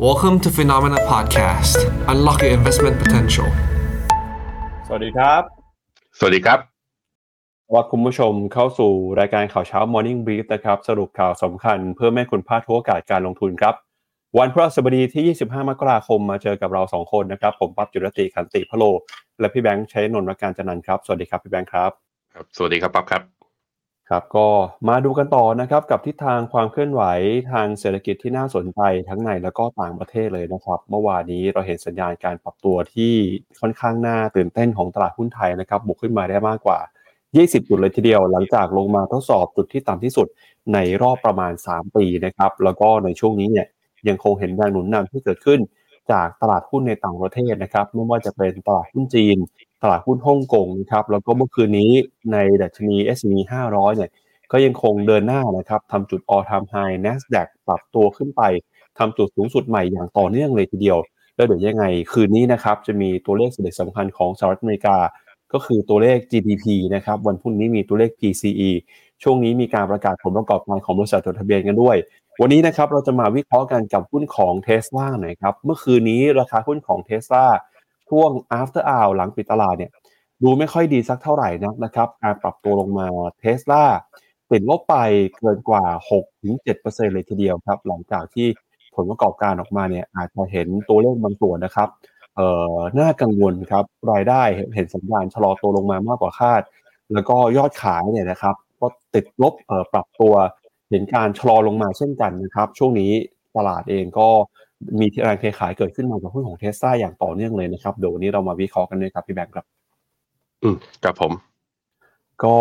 Welcome to Phenomena Podcast. Unlock your investment potential. สวัสดีครับ สวัสดีครับ ว่าคุณผู้ชมเข้าสู่รายการข่าวเช้า Morning Brief นะครับ สรุปข่าวสำคัญเพื่อไม่ให้คุณพลาดทุกโอกาสการลงทุนครับ วันพฤหัสบดีที่ 25 มกราคมมาเจอกับเรา 2 คนนะครับ ผมปั๊บจุรติขันติพะโล และพี่แบงค์ใช้นนท์รักการจันนันท์ครับ สวัสดีครับพี่แบงค์ครับ ครับ สวัสดีครับปั๊บครับ ครับ ก็มาดูกันต่อนะครับกับทิศทางความเคลื่อนไหวทางเศรษฐกิจที่น่าสนใจทั้งในและก็ต่างประเทศเลยนะครับ เมื่อวานนี้เราเห็นสัญญาณการปรับตัวที่ค่อนข้างน่าตื่นเต้นของตลาดหุ้นไทยนะครับบวกขึ้นมาได้มากกว่า 20 จุดเลยทีเดียว หลังจากลงมาทดสอบจุดที่ต่ำที่สุดในรอบประมาณ 3 ปีนะครับแล้วก็ในช่วงนี้เนี่ยยังคงเห็นแรงหนุนนำที่เกิดขึ้นจากตลาดหุ้นในต่างประเทศนะครับไม่ว่าจะเป็นตลาดหุ้นจีน ตลาดหุ้นฮ่องกงนะครับแล้วก็เมื่อคืนนี้ในดัชนี S&P 500 เนี่ยก็ยังคงเดินหน้านะครับทำจุด all time high NASDAQ ปรับตัวขึ้นไปทำจุดสูงสุดใหม่อย่างต่อเนื่องเลยทีเดียว แล้วเดี๋ยวยังไงคืนนี้นะครับจะมีตัวเลขเสด็จสำคัญของสหรัฐอเมริกา ก็คือตัวเลข GDP นะครับวันพรุ่งนี้มีตัวเลข PCE ช่วงนี้มีการประกาศผลประกอบการของบริษัทจดทะเบียนกันด้วย วันนี้นะครับเราจะมาวิเคราะห์กันกับหุ้นของ Tesla หน่อยครับเมื่อคืนนี้ราคาหุ้นของ Tesla ช่วง after hour หลังปิดตลาดเนี่ยดูไม่ค่อยดีสักเท่าไหร่นักนะครับ การปรับตัวลงมา Tesla ติดลบไปเกินกว่า 6-7%เลยทีเดียวครับ หลังจากที่ผลประกอบการออกมาเนี่ยอาจจะเห็นตัวเลขบางส่วนนะครับเอ่อน่ากังวลครับรายได้เห็นสัญญาณชะลอตัวลงมามากกว่าคาด แล้วก็ยอดขายเนี่ยนะครับก็ติดลบเอ่อปรับตัวเห็นการชะลอลงมาเช่นกันนะครับ ช่วงนี้ตลาดเองก็ มีแรงเทขายเกิดขึ้นมากับหุ้นของเทสซาอย่างต่อเนื่องเลยนะครับเดี๋ยววันนี้เรามาวิเคราะห์กันเลยครับพี่แบงค์ครับ อืมกับผม ก็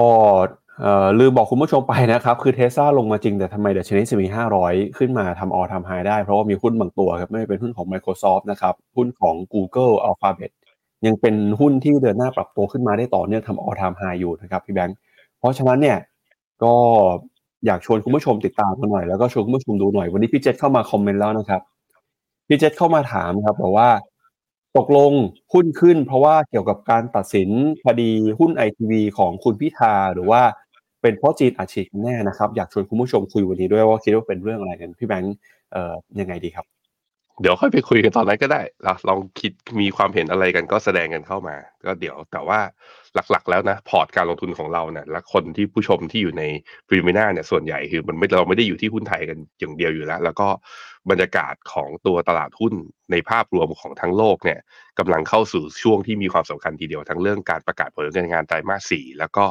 เอ่อลืมบอกคุณผู้ชมไปนะครับ คือเทสซาลงมาจริงแต่ทำไมเดชนีสมี500ขึ้นมาทำออทำไฮได้ เพราะว่ามีหุ้นบางตัวครับไม่ว่าเป็นหุ้นของ Microsoft นะครับหุ้นของ Google Alphabet ยังเป็นหุ้นที่เดินหน้าปรับตัวขึ้นมาได้ต่อเนื่องทำออทำไฮอยู่นะครับพี่แบงค์เพราะฉะนั้นเนี่ยก็อยากชวนคุณผู้ชมติดตามกันหน่อยแล้วก็ชวนคุณผู้ชมดูหน่อยวันนี้พี่เจษเข้ามาคอมเมนต์แล้วนะครับ พี่เจษเข้ามาถามครับบอกว่า ตกลงหุ้นขึ้น เพราะว่าเกี่ยวกับการตัดสินคดีหุ้นไอทีวีของคุณพิธาหรือว่าเป็นเพราะจีนอาชีพแน่นะครับ อยากชวนคุณผู้ชมคุยวันนี้ด้วยว่าคิดว่าเป็นเรื่องอะไรกันพี่แบงค์เอ่อยังไงดีครับ เดี๋ยวค่อยไปคุยกันตอนนั้นก็ได้เราลองคิดมีความเห็นอะไรกันก็แสดงกันเข้ามา ก็เดี๋ยวแต่ว่าหลักๆ แล้วนะ พอร์ตการลงทุนของเราเนี่ยและคนที่ผู้ชมที่อยู่ในพรีเมียเนี่ยส่วนใหญ่คือมันไม่เราไม่ได้อยู่ที่หุ้นไทยกันอย่างเดียวอยู่แล้ว แล้วก็บรรยากาศของตัวตลาดหุ้นในภาพรวมของทั้งโลกเนี่ยกำลังเข้าสู่ช่วงที่มีความสำคัญทีเดียวทั้งเรื่องการประกาศผลการงานไตรมาสสี่แล้วก็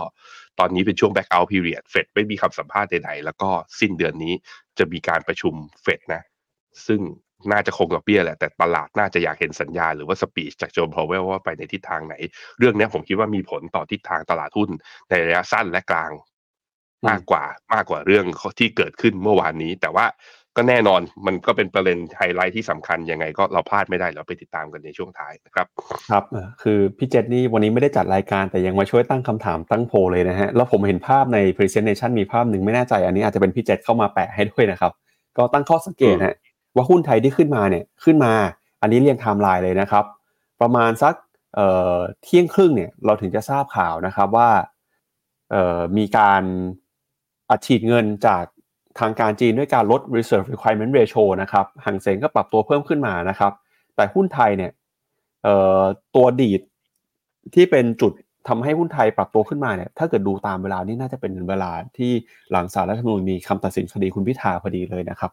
ตอนนี้เป็นช่วง back out period เฟดไม่มีคำสัมภาษณ์ใดๆแล้วก็สิ้นเดือนนี้จะมีการประชุมเฟดนะซึ่ง น่าจะคงดอกเบี้ยแหละแต่ตลาดน่าจะอยากเห็นสัญญาณหรือว่า speech จากเจอโรมพาวเวลว่าไปในทิศทางไหน เรื่องนี้ผมคิดว่ามีผลต่อทิศทางตลาดหุ้นในระยะสั้นและกลาง มากกว่ามากกว่าเรื่องที่เกิดขึ้นเมื่อวานนี้ แต่ว่าก็แน่นอนมันก็เป็นประเด็นไฮไลท์ที่สำคัญยังไงก็เราพลาดไม่ได้เราไปติดตามกันในช่วงท้ายนะครับ ครับคือพี่เจษนี่วันนี้ไม่ได้จัดรายการแต่ยังมาช่วยตั้งคำถามตั้งโพลเลยนะฮะแล้วผมเห็นภาพใน Presentation มีภาพหนึ่งไม่แน่ใจ อันนี้อาจจะเป็นพี่เจษเข้ามาแปะให้ด้วยนะครับ ก็ตั้งข้อสังเกตฮะ ว่าหุ้นไทยที่ขึ้นมาเนี่ยขึ้นมา อันนี้เรียงไทม์ไลน์เลยนะครับ ประมาณสักเเที่ยงครึ่งเนี่ยเราถึงจะทราบข่าวนะครับว่ามีการอัดฉีดเงินจากทางการจีนด้วยการลด reserve requirement ratio นะครับห่างเสงก็ปรับตัวเพิ่มขึ้นมานะครับ แต่หุ้นไทยเนี่ยตัวดีดที่เป็นจุดทำให้หุ้นไทยปรับตัวขึ้นมาเนี่ย ถ้าเกิดดูตามเวลานี่น่าจะเป็นเวลาที่หลังสารรัฐธรรมนูญมีคำตัดสินคดีคุณพิธาพอดีเลยนะครับ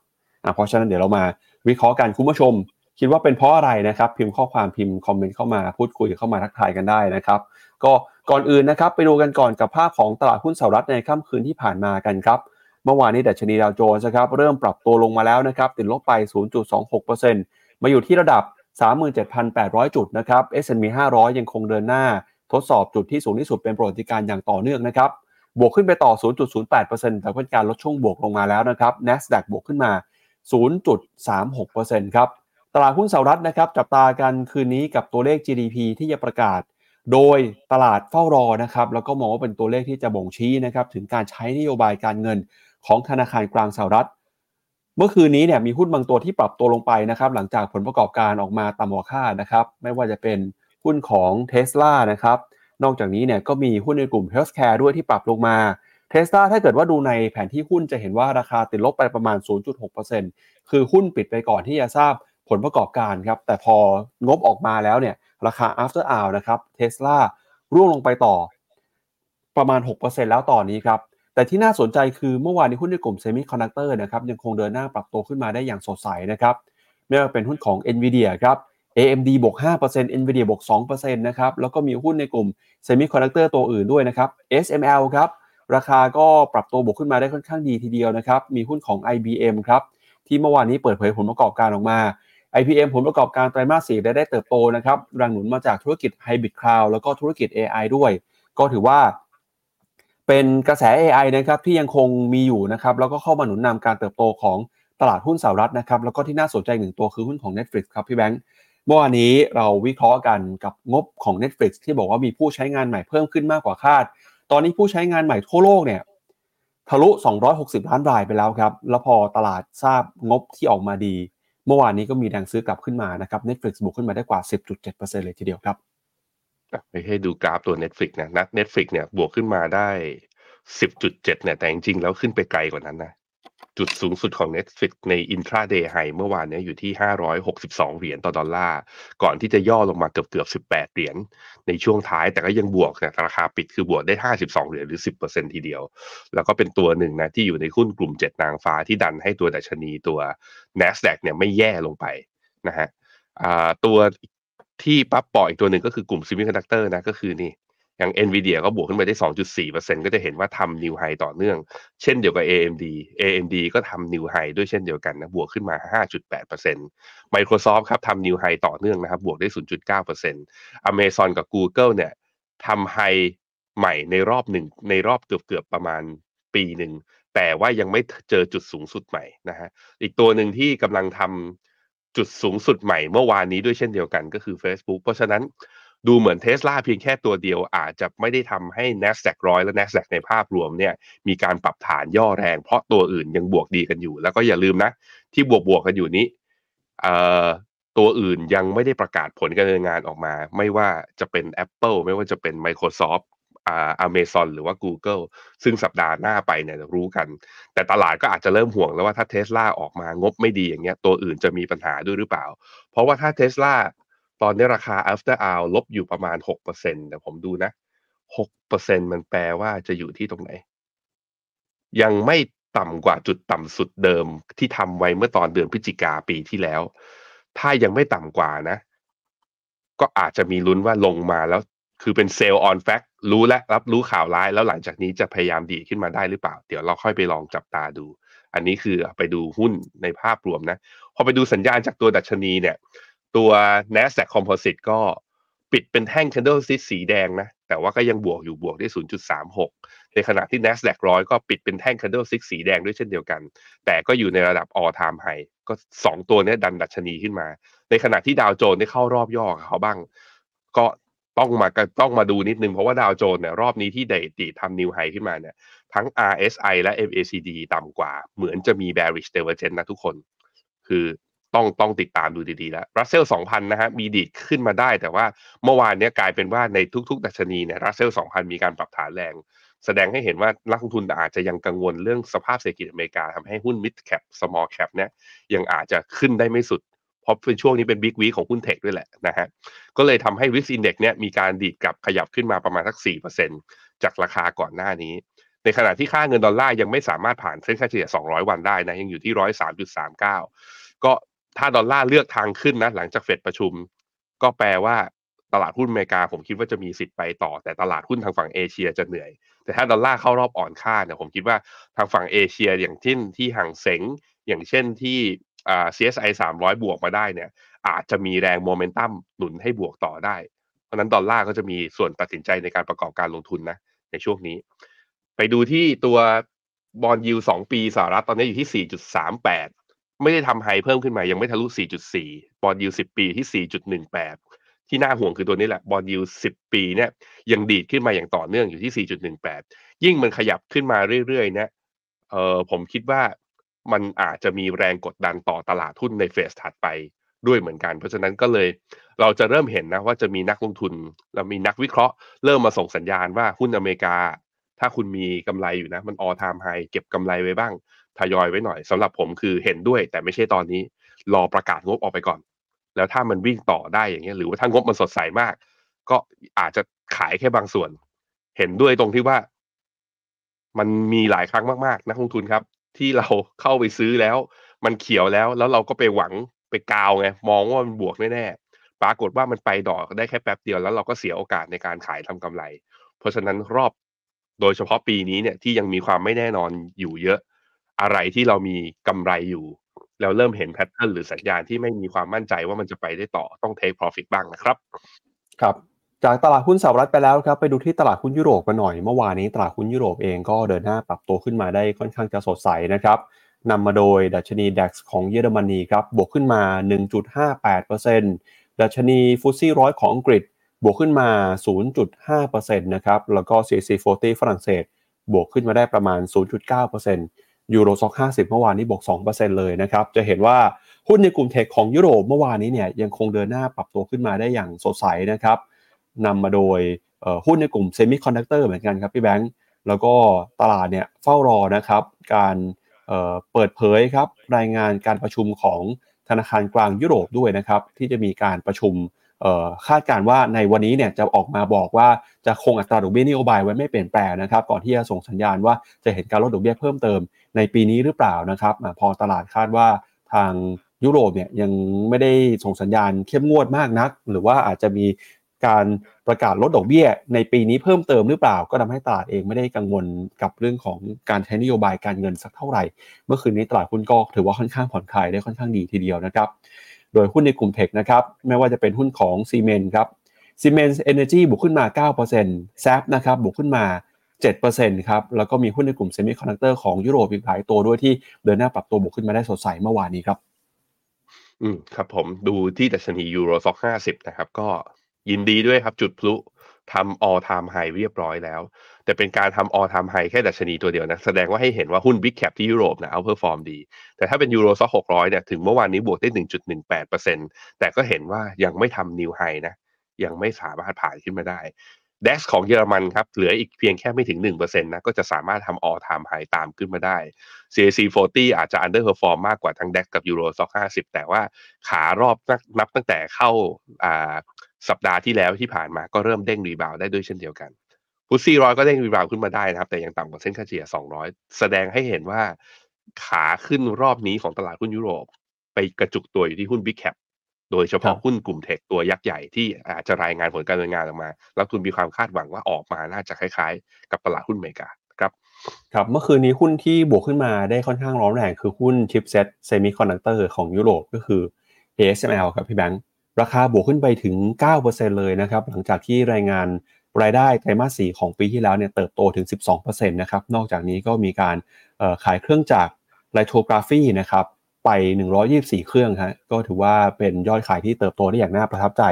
เพราะฉะนั้นเดี๋ยวเรามาวิเคราะห์กันคุณผู้ชม คิดว่าเป็นเพราะอะไรนะครับ พิมพ์ข้อความพิมพ์คอมเมนต์เข้ามาพูดคุยเข้ามาทักทายกันได้นะครับก็ก่อนอื่นนะครับไปดูกันก่อนกับภาพของตลาดหุ้นสหรัฐในค่ำคืนที่ผ่านมากันครับเมื่อวานนี้ดัชนีดาวโจนส์ครับเริ่มปรับตัวลงมาแล้วนะครับติดลบไป 0.26%มาอยู่ที่ระดับ 37,800 จุดนะครับ S&P 500 ยังคงเดินหน้า ทดสอบจุดที่สูงที่สุดเป็นประวัติการอย่างต่อเนื่องนะครับบวกขึ้นไปต่อ 0.08%แต่เป็นการลดช่วงบวกลงมาแล้วนะครับ NASDAQ บวกขึ้นมา 0.36%ครับ ตลาดหุ้นสหรัฐนะครับจับตากันคืนนี้กับตัวเลข GDP ที่จะประกาศ โดยตลาดเฝ้ารอนะครับแล้วก็มองว่าเป็นตัวเลขที่จะบ่งชี้นะครับถึงการใช้นโยบายการเงินของธนาคารกลางสหรัฐ เมื่อคืนนี้เนี่ยมีหุ้นบางตัวที่ปรับตัวลงไปนะครับหลังจากผลประกอบการออกมาต่ำกว่าคาดนะครับไม่ว่าจะเป็นหุ้นของ Tesla นะครับนอกจากนี้เนี่ยก็มีหุ้นในกลุ่ม Healthcare ด้วยที่ปรับลงมา เทสลาถ้าเกิดว่าดูในแผนที่หุ้นจะเห็นว่าราคาติดลบไปประมาณ 0.6%คือหุ้นปิดไปก่อนที่จะทราบผลประกอบการครับ แต่พองบออกมาแล้วเนี่ยราคา after hour นะครับเทสลาร่วงลงไปต่อประมาณ 6%แล้วตอนนี้ครับ แต่ที่น่าสนใจคือเมื่อวานนี้หุ้นในกลุ่มเซมิคอนดักเตอร์นะครับยังคงเดินหน้าปรับตัวขึ้นมาได้อย่างสดใสนะครับไม่ว่าเป็นหุ้นของ NVIDIA ครับ AMD บวก 5% NVIDIA บวก 2%นะครับแล้วก็มีหุ้นในกลุ่มเซมิคอนดักเตอร์ตัวอื่นด้วยนะครับ ASML ครับ ราคาก็ปรับตัวบวกขึ้นมาได้ค่อนข้างดีทีเดียวนะครับ มีหุ้นของ IBM ครับที่เมื่อวานนี้เปิดเผยผลประกอบการออกมา IBM ผลประกอบการไตรมาสสี่ได้เติบโตนะครับแรงหนุนมาจากธุรกิจ Hybrid Cloud แล้วก็ธุรกิจ AI ด้วย ก็ถือว่า เป็นกระแส AI นะครับที่ยังคงมีอยู่นะครับแล้วก็เข้ามาหนุนนำการเติบโตของตลาดหุ้นสหรัฐนะครับแล้วก็ที่น่าสนใจหนึ่งตัวคือหุ้นของ Netflix ครับพี่แบงค์เมื่อวานนี้เราวิเคราะห์กันกับงบของ Netflix ที่บอกว่ามีผู้ใช้งานใหม่เพิ่มขึ้นมากกว่าคาด ตอนนี้ผู้ใช้งานใหม่ทั่วโลกเนี่ยทะลุ 260 ล้านรายไปแล้วครับ แล้วพอตลาดทราบงบที่ออกมาดี เมื่อวานนี้ก็มีแรงซื้อกลับขึ้นมานะครับ Netflix บวกขึ้นมาได้กว่า 10.7%เลยทีเดียวครับไปให้ดูกราฟตัว Netflix นะนัด Netflix เนี่ยบวกขึ้นมาได้ 10.7เนี่ยแต่จริงๆแล้วขึ้นไปไกลกว่านั้นนะ จุดสูงสุดของ Netflix ใน intraday high เมื่อวานนี้อยู่ที่ 562 เหรียญต่อดอลลาร์ ก่อนที่จะย่อลงมาเกือบเกือบ18 เหรียญในช่วงท้ายแต่ก็ยังบวกนะราคาปิดคือบวกได้ 52 เหรียญหรือ 10%ทีเดียว แล้วก็เป็นตัวหนึ่งนะที่อยู่ในหุ้นกลุ่ม 7 นางฟ้าที่ดันให้ตัวดัชนีตัว NASDAQ เนี่ยไม่แย่ลงไปนะฮะตัวที่ปั๊บปล่อยอีกตัวหนึ่งก็คือกลุ่มเซมิคอนดักเตอร์นะก็คือนี่ อย่าง NVIDIA ก็บวกขึ้นไปได้ 2.4%ก็จะเห็นว่าทำ new high ต่อเนื่อง เช่นเดียวกับ AMD AMD ก็ทำ new high ด้วยเช่นเดียวกันนะบวกขึ้นมา 5.8% Microsoft ครับทำ new high ต่อเนื่องนะครับบวกได้ 0.9% Amazon กับ Google เนี่ยทำ high ใหม่ในรอบหนึ่งในรอบเกือบๆประมาณปีหนึ่ง แต่ว่ายังไม่เจอจุดสูงสุดใหม่นะฮะอีกตัวหนึ่งที่กำลังทำจุดสูงสุดใหม่เมื่อวานนี้ด้วยเช่นเดียวกันก็คือ Facebook เพราะฉะนั้น ดูเหมือนเทสลาเพียงแค่ตัวเดียวอาจจะไม่ได้ทำให้ NASDAQ ร้อยและ NASDAQ ในภาพรวมเนี่ยมีการปรับฐานย่อแรง เพราะตัวอื่นยังบวกดีกันอยู่ แล้วก็อย่าลืมนะ ที่บวกบวกกันอยู่นี้ตัวอื่นยังไม่ได้ประกาศผลการดำเนินงานออกมา ไม่ว่าจะเป็น Apple ไม่ว่าจะเป็น Microsoft อ่า Amazon หรือว่า Google ซึ่งสัปดาห์หน้าไปเนี่ยรู้กัน แต่ตลาดก็อาจจะเริ่มห่วงแล้วว่าถ้าเทสลาออกมางบไม่ดีอย่างเงี้ยตัวอื่นจะมีปัญหาด้วยหรือเปล่า เพราะว่าถ้าเทสลา ตอนนี้ราคา after hour ลบอยู่ประมาณ6%แต่ผมดูนะ6%มันแปลว่าจะอยู่ที่ตรงไหน ยังไม่ต่ำกว่าจุดต่ำสุดเดิมที่ทำไว้เมื่อตอนเดือนพฤศจิกาปีที่แล้ว ถ้ายังไม่ต่ำกว่านะ ก็อาจจะมีลุ้นว่าลงมาแล้ว คือเป็นเซลล์ออนแฟกรู้และรับรู้ข่าวร้ายแล้วหลังจากนี้จะพยายามดีขึ้นมาได้หรือเปล่า เดี๋ยวเราค่อยไปลองจับตาดู อันนี้คือไปดูหุ้นในภาพรวมนะ พอไปดูสัญญาณจากตัวดัชนีเนี่ย ตัว NASDAQ Composite ก็ปิดเป็นแท่ง candlestick สีแดงนะ แต่ว่าก็ยังบวกอยู่บวกได้ 0.36 ในขณะที่ NASDAQ ร้อยก็ปิดเป็นแท่ง candlestick สีแดงด้วยเช่นเดียวกัน แต่ก็อยู่ในระดับ all time high ก็ 2 ตัวนี้ดันดัชนีขึ้นมา ในขณะที่ดาวโจนส์ได้เข้ารอบย่อเขาบ้าง ก็ต้องมาต้องมาดูนิดนึง เพราะว่าดาวโจนส์เนี่ยรอบนี้ที่เดตีทำนิวไฮขึ้นมาเนี่ยทั้ง RSI และ MACD ต่ำกว่า เหมือนจะมี bearish divergence นะทุกคน คือ ต้องต้องติดตามดูดีๆแล้วรัสเซล2,000นนะฮะมีดีดขึ้นมาได้ แต่ว่าเมื่อวานเนี้ยกลายเป็นว่าในทุกๆ ดัชนีเนี่ยรัสเซล2,000มีการปรับฐานแรง แสดงให้เห็นว่านักลงทุนอาจจะยังกังวลเรื่องสภาพเศรษฐกิจอเมริกาทำให้หุ้น mid cap small cap เนี่ยยังอาจจะขึ้นได้ไม่สุด เพราะเป็นช่วงนี้เป็นบิ๊กวีของหุ้นเทคด้วยแหละนะฮะก็เลยทำให้วิ x index เนี่ยมีการดีดกลับขยับขึ้นมาประมาณสัก4%จากราคาก่อนหน้านี้ในขณะที่ค่าเงินดอลลาร์ยังไม่สามารถผ่านเส้นค่าเฉลี่ย 200 วันได้นะ ยังอยู่ที่ 103.39 ก็ ถ้าดอลลาร์เลือกทางขึ้นนะ หลังจากเฟดประชุม ก็แปลว่าตลาดหุ้นอเมริกาผมคิดว่าจะมีสิทธิ์ไปต่อ แต่ตลาดหุ้นทางฝั่งเอเชียจะเหนื่อย แต่ถ้าดอลลาร์เข้ารอบอ่อนค่าเนี่ยผมคิดว่าทางฝั่งเอเชียอย่างที่ที่ฮั่งเส็งอย่างเช่นที่อ่า CSI 300 บวกมาได้เนี่ยอาจจะมีแรงโมเมนตัมหนุนให้บวกต่อได้ เพราะนั้นดอลลาร์ก็จะมีส่วนตัดสินใจในการประกอบการลงทุนนะในช่วงนี้ ไปดูที่ตัว bond yield สองปีสหรัฐตอนนี้อยู่ที่ 4.38 ไม่ได้ทำ high เพิ่มขึ้นมา ยังไม่ทะลุ 4.4 bond yield 10ปีที่ 4.18 ที่น่าห่วงคือตัวนี้แหละ bond yield 10ปีเนี่ยยังดีดขึ้นมาอย่างต่อเนื่องอยู่ที่ 4.18 ยิ่งมันขยับขึ้นมาเรื่อยๆเนี่ยเออผมคิดว่ามันอาจจะมีแรงกดดันต่อตลาดทุนในเฟสถัดไปด้วยเหมือนกัน เพราะฉะนั้นก็เลยเราจะเริ่มเห็นนะว่าจะมีนักลงทุนเรามีนักวิเคราะห์เริ่มมาส่งสัญญาณว่าหุ้นอเมริกา ถ้าคุณมีกำไรอยู่นะ มันออทามไฮเก็บกำไรไว้บ้าง ทยอยไว้หน่อยสำหรับผมคือเห็นด้วย แต่ไม่ใช่ตอนนี้ รอประกาศงบออกไปก่อน แล้วถ้ามันวิ่งต่อได้อย่างเงี้ยหรือว่าถ้างบมันสดใสมาก ก็อาจจะขายแค่บางส่วน เห็นด้วยตรงที่ว่า มันมีหลายครั้งมากๆนักลงทุนครับ ที่เราเข้าไปซื้อแล้ว มันเขียวแล้ว แล้วเราก็ไปหวังไปกาวไงมองว่ามันบวกแน่ๆปรากฏว่ามันไปดอกได้แค่แป๊บเดียวแล้วเราก็เสียโอกาสในการขายทำกำไร เพราะฉะนั้นรอบโดยเฉพาะปีนี้เนี่ยที่ยังมีความไม่แน่นอนอยู่เยอะ อะไรที่เรามีกำไรอยู่ แล้วเริ่มเห็นแพทเทิร์นหรือสัญญาณที่ไม่มีความมั่นใจว่ามันจะไปได้ต่อต้องเทค profit บ้างนะครับ ครับจากตลาดหุ้นสหรัฐไปแล้วครับไปดูที่ตลาดหุ้นยุโรปกันหน่อยเมื่อวานนี้ตลาดหุ้นยุโรปเองก็เดินหน้าปรับตัวขึ้นมาได้ค่อนข้างจะสดใสนะครับนำมาโดยดัชนี DAX ของเยอรมนีครับบวกขึ้นมา 1.58%ดัชนีฟุตซี่ร้อยของอังกฤษ บวกขึ้นมา 0.5%นะครับแล้วก็ CAC 40 ฝรั่งเศส บวกขึ้นมาได้ประมาณ 0.9% Euro Stoxx 50เมื่อวานนี้บวก2%เลยนะครับ จะเห็นว่าหุ้นในกลุ่ม tech ของยุโรปเมื่อวานนี้เนี่ยยังคงเดินหน้าปรับตัวขึ้นมาได้อย่างสดใสนะครับนำมาโดยหุ้นในกลุ่ม semiconductor เหมือนกันครับพี่แบงค์แล้วก็ตลาดเนี่ยเฝ้ารอนะครับ การเปิดเผยครับรายงานการประชุมของธนาคารกลางยุโรปด้วยนะครับ ที่จะมีการประชุม คาดการว่าในวันนี้เนี่ยจะออกมาบอกว่าจะคงอัตราดอกเบี้ยนโยบายไว้ไม่เปลี่ยนแปลงนะครับ ก่อนที่จะส่งสัญญาณว่าจะเห็นการลดดอกเบี้ยเพิ่มเติมในปีนี้หรือเปล่านะครับ พอตลาดคาดว่าทางยุโรปเนี่ยยังไม่ได้ส่งสัญญาณเข้มงวดมากนัก หรือว่าอาจจะมีการประกาศลดดอกเบี้ย ในปีนี้เพิ่มเติมหรือเปล่า ก็ทำให้ตลาดเองไม่ได้กังวลกับเรื่องของการใช้นโยบายการเงินสักเท่าไหร่ เมื่อคืนนี้ตลาดหุ้นก็ถือว่าค่อนข้างผ่อนคลายได้ค่อนข้างดีทีเดียวนะครับ โดยหุ้นในกลุ่ม tech นะครับไม่ว่าจะเป็นหุ้นของ Siemens ครับ Siemens Energy บวกขึ้นมา 9% SAP นะครับบวกขึ้นมา 7%ครับแล้วก็มีหุ้นในกลุ่ม semiconductor ของยุโรปอีกหลายตัวด้วยที่เดินหน้าปรับตัวบวกขึ้นมาได้สดใสเมื่อวานนี้ครับ อืมครับผมดูที่ดัชนี Euro Stoxx ห้าสิบนะครับ ก็ยินดีด้วยครับจุดพลุทำ all time high เรียบร้อยแล้ว แต่เป็นการทำ all time high แค่ดัชนีตัวเดียวนะ แสดงว่าให้เห็นว่าหุ้น big cap ที่ยุโรปนะ outperform ดี แต่ถ้าเป็นยูโรซ็อกหกร้อยเนี่ยถึงเมื่อวานนี้บวกได้ 1.18%แต่ก็เห็นว่ายังไม่ทำ new high นะ ยังไม่สามารถผ่านขึ้นมาได้ d a x ของเยอรมันครับ เหลืออีกเพียงแค่ไม่ถึง 1%นะ ก็จะสามารถทำ all time high ตามขึ้นมาได้ CAC 40 อาจจะ underperform มมากกว่าทั้ง DAX กับ Euro Stock 50 แต่ว่าขารอบนับตั้งแต่เข้าอ่าสัปดาห์ที่แล้วที่ผ่านมาก็เริ่มเด้งรีบาวได้ด้วยเช่นเดียวกัน ฟุตซี่ร้อยก็เด้งรีบาวขึ้นมาได้นะครับ แต่ยังต่ำกว่าเส้นค่าเฉลี่ย 200 แสดงให้เห็นว่าขาขึ้นรอบนี้ของตลาดหุ้นยุโรป ไปกระจุกตัวอยู่ที่หุ้น Big Cap โดยเฉพาะหุ้นกลุ่ม tech ตัวยักษ์ใหญ่ที่อาจจะรายงานผลการดำเนินงานออกมา แล้วคุณมีความคาดหวังว่าออกมาน่าจะคล้ายๆ กับตลาดหุ้นอเมริกาครับครับเมื่อคืนนี้หุ้นที่บวกขึ้นมาได้ค่อนข้างร้อนแรงคือหุ้น chipset semiconductor ของยุโรปก็คือ ASML ครับพี่แบงค์ราคาบวกขึ้นไปถึง 9%เลยนะครับหลังจากที่รายงาน รายได้ไตรมาส4ของปีที่แล้วเนี่ยเติบโตถึง 12%นะครับ นอกจากนี้ก็มีการขายเครื่องจักร lithography นะครับไป 124 เครื่องฮะก็ถือว่าเป็นยอดขายที่เติบโตได้อย่างน่าประทับใจ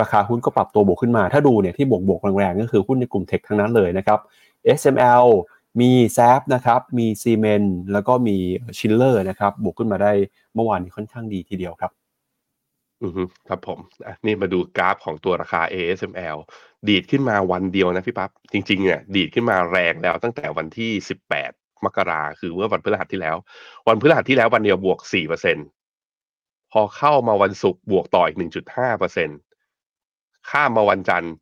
ราคาหุ้นก็ปรับตัวบวกขึ้นมา ถ้าดูเนี่ยที่บวกบวกแรงๆ ก็คือหุ้นในกลุ่ม tech ทั้งนั้นเลยนะครับ ASML มี SAP นะครับมี Siemens แล้วก็มีชไนเดอร์นะครับบวกขึ้นมาได้เมื่อวานนี้ค่อนข้างดีทีเดียวครับ อือฮึ ครับผมนี่มาดูกราฟของตัวราคา ASML ดีดขึ้นมาวันเดียวนะพี่ปั๊บ จริง ๆ เนี่ย ดีดขึ้นมาแรงแล้วตั้งแต่วันที่ 18 มกราคือเมื่อวันพฤหัสที่แล้ว วันพฤหัสที่แล้ววันเดียวบวก 4%พอเข้ามาวันศุกร์บวกต่ออีก 1.5%ข้ามมาวันจันทร์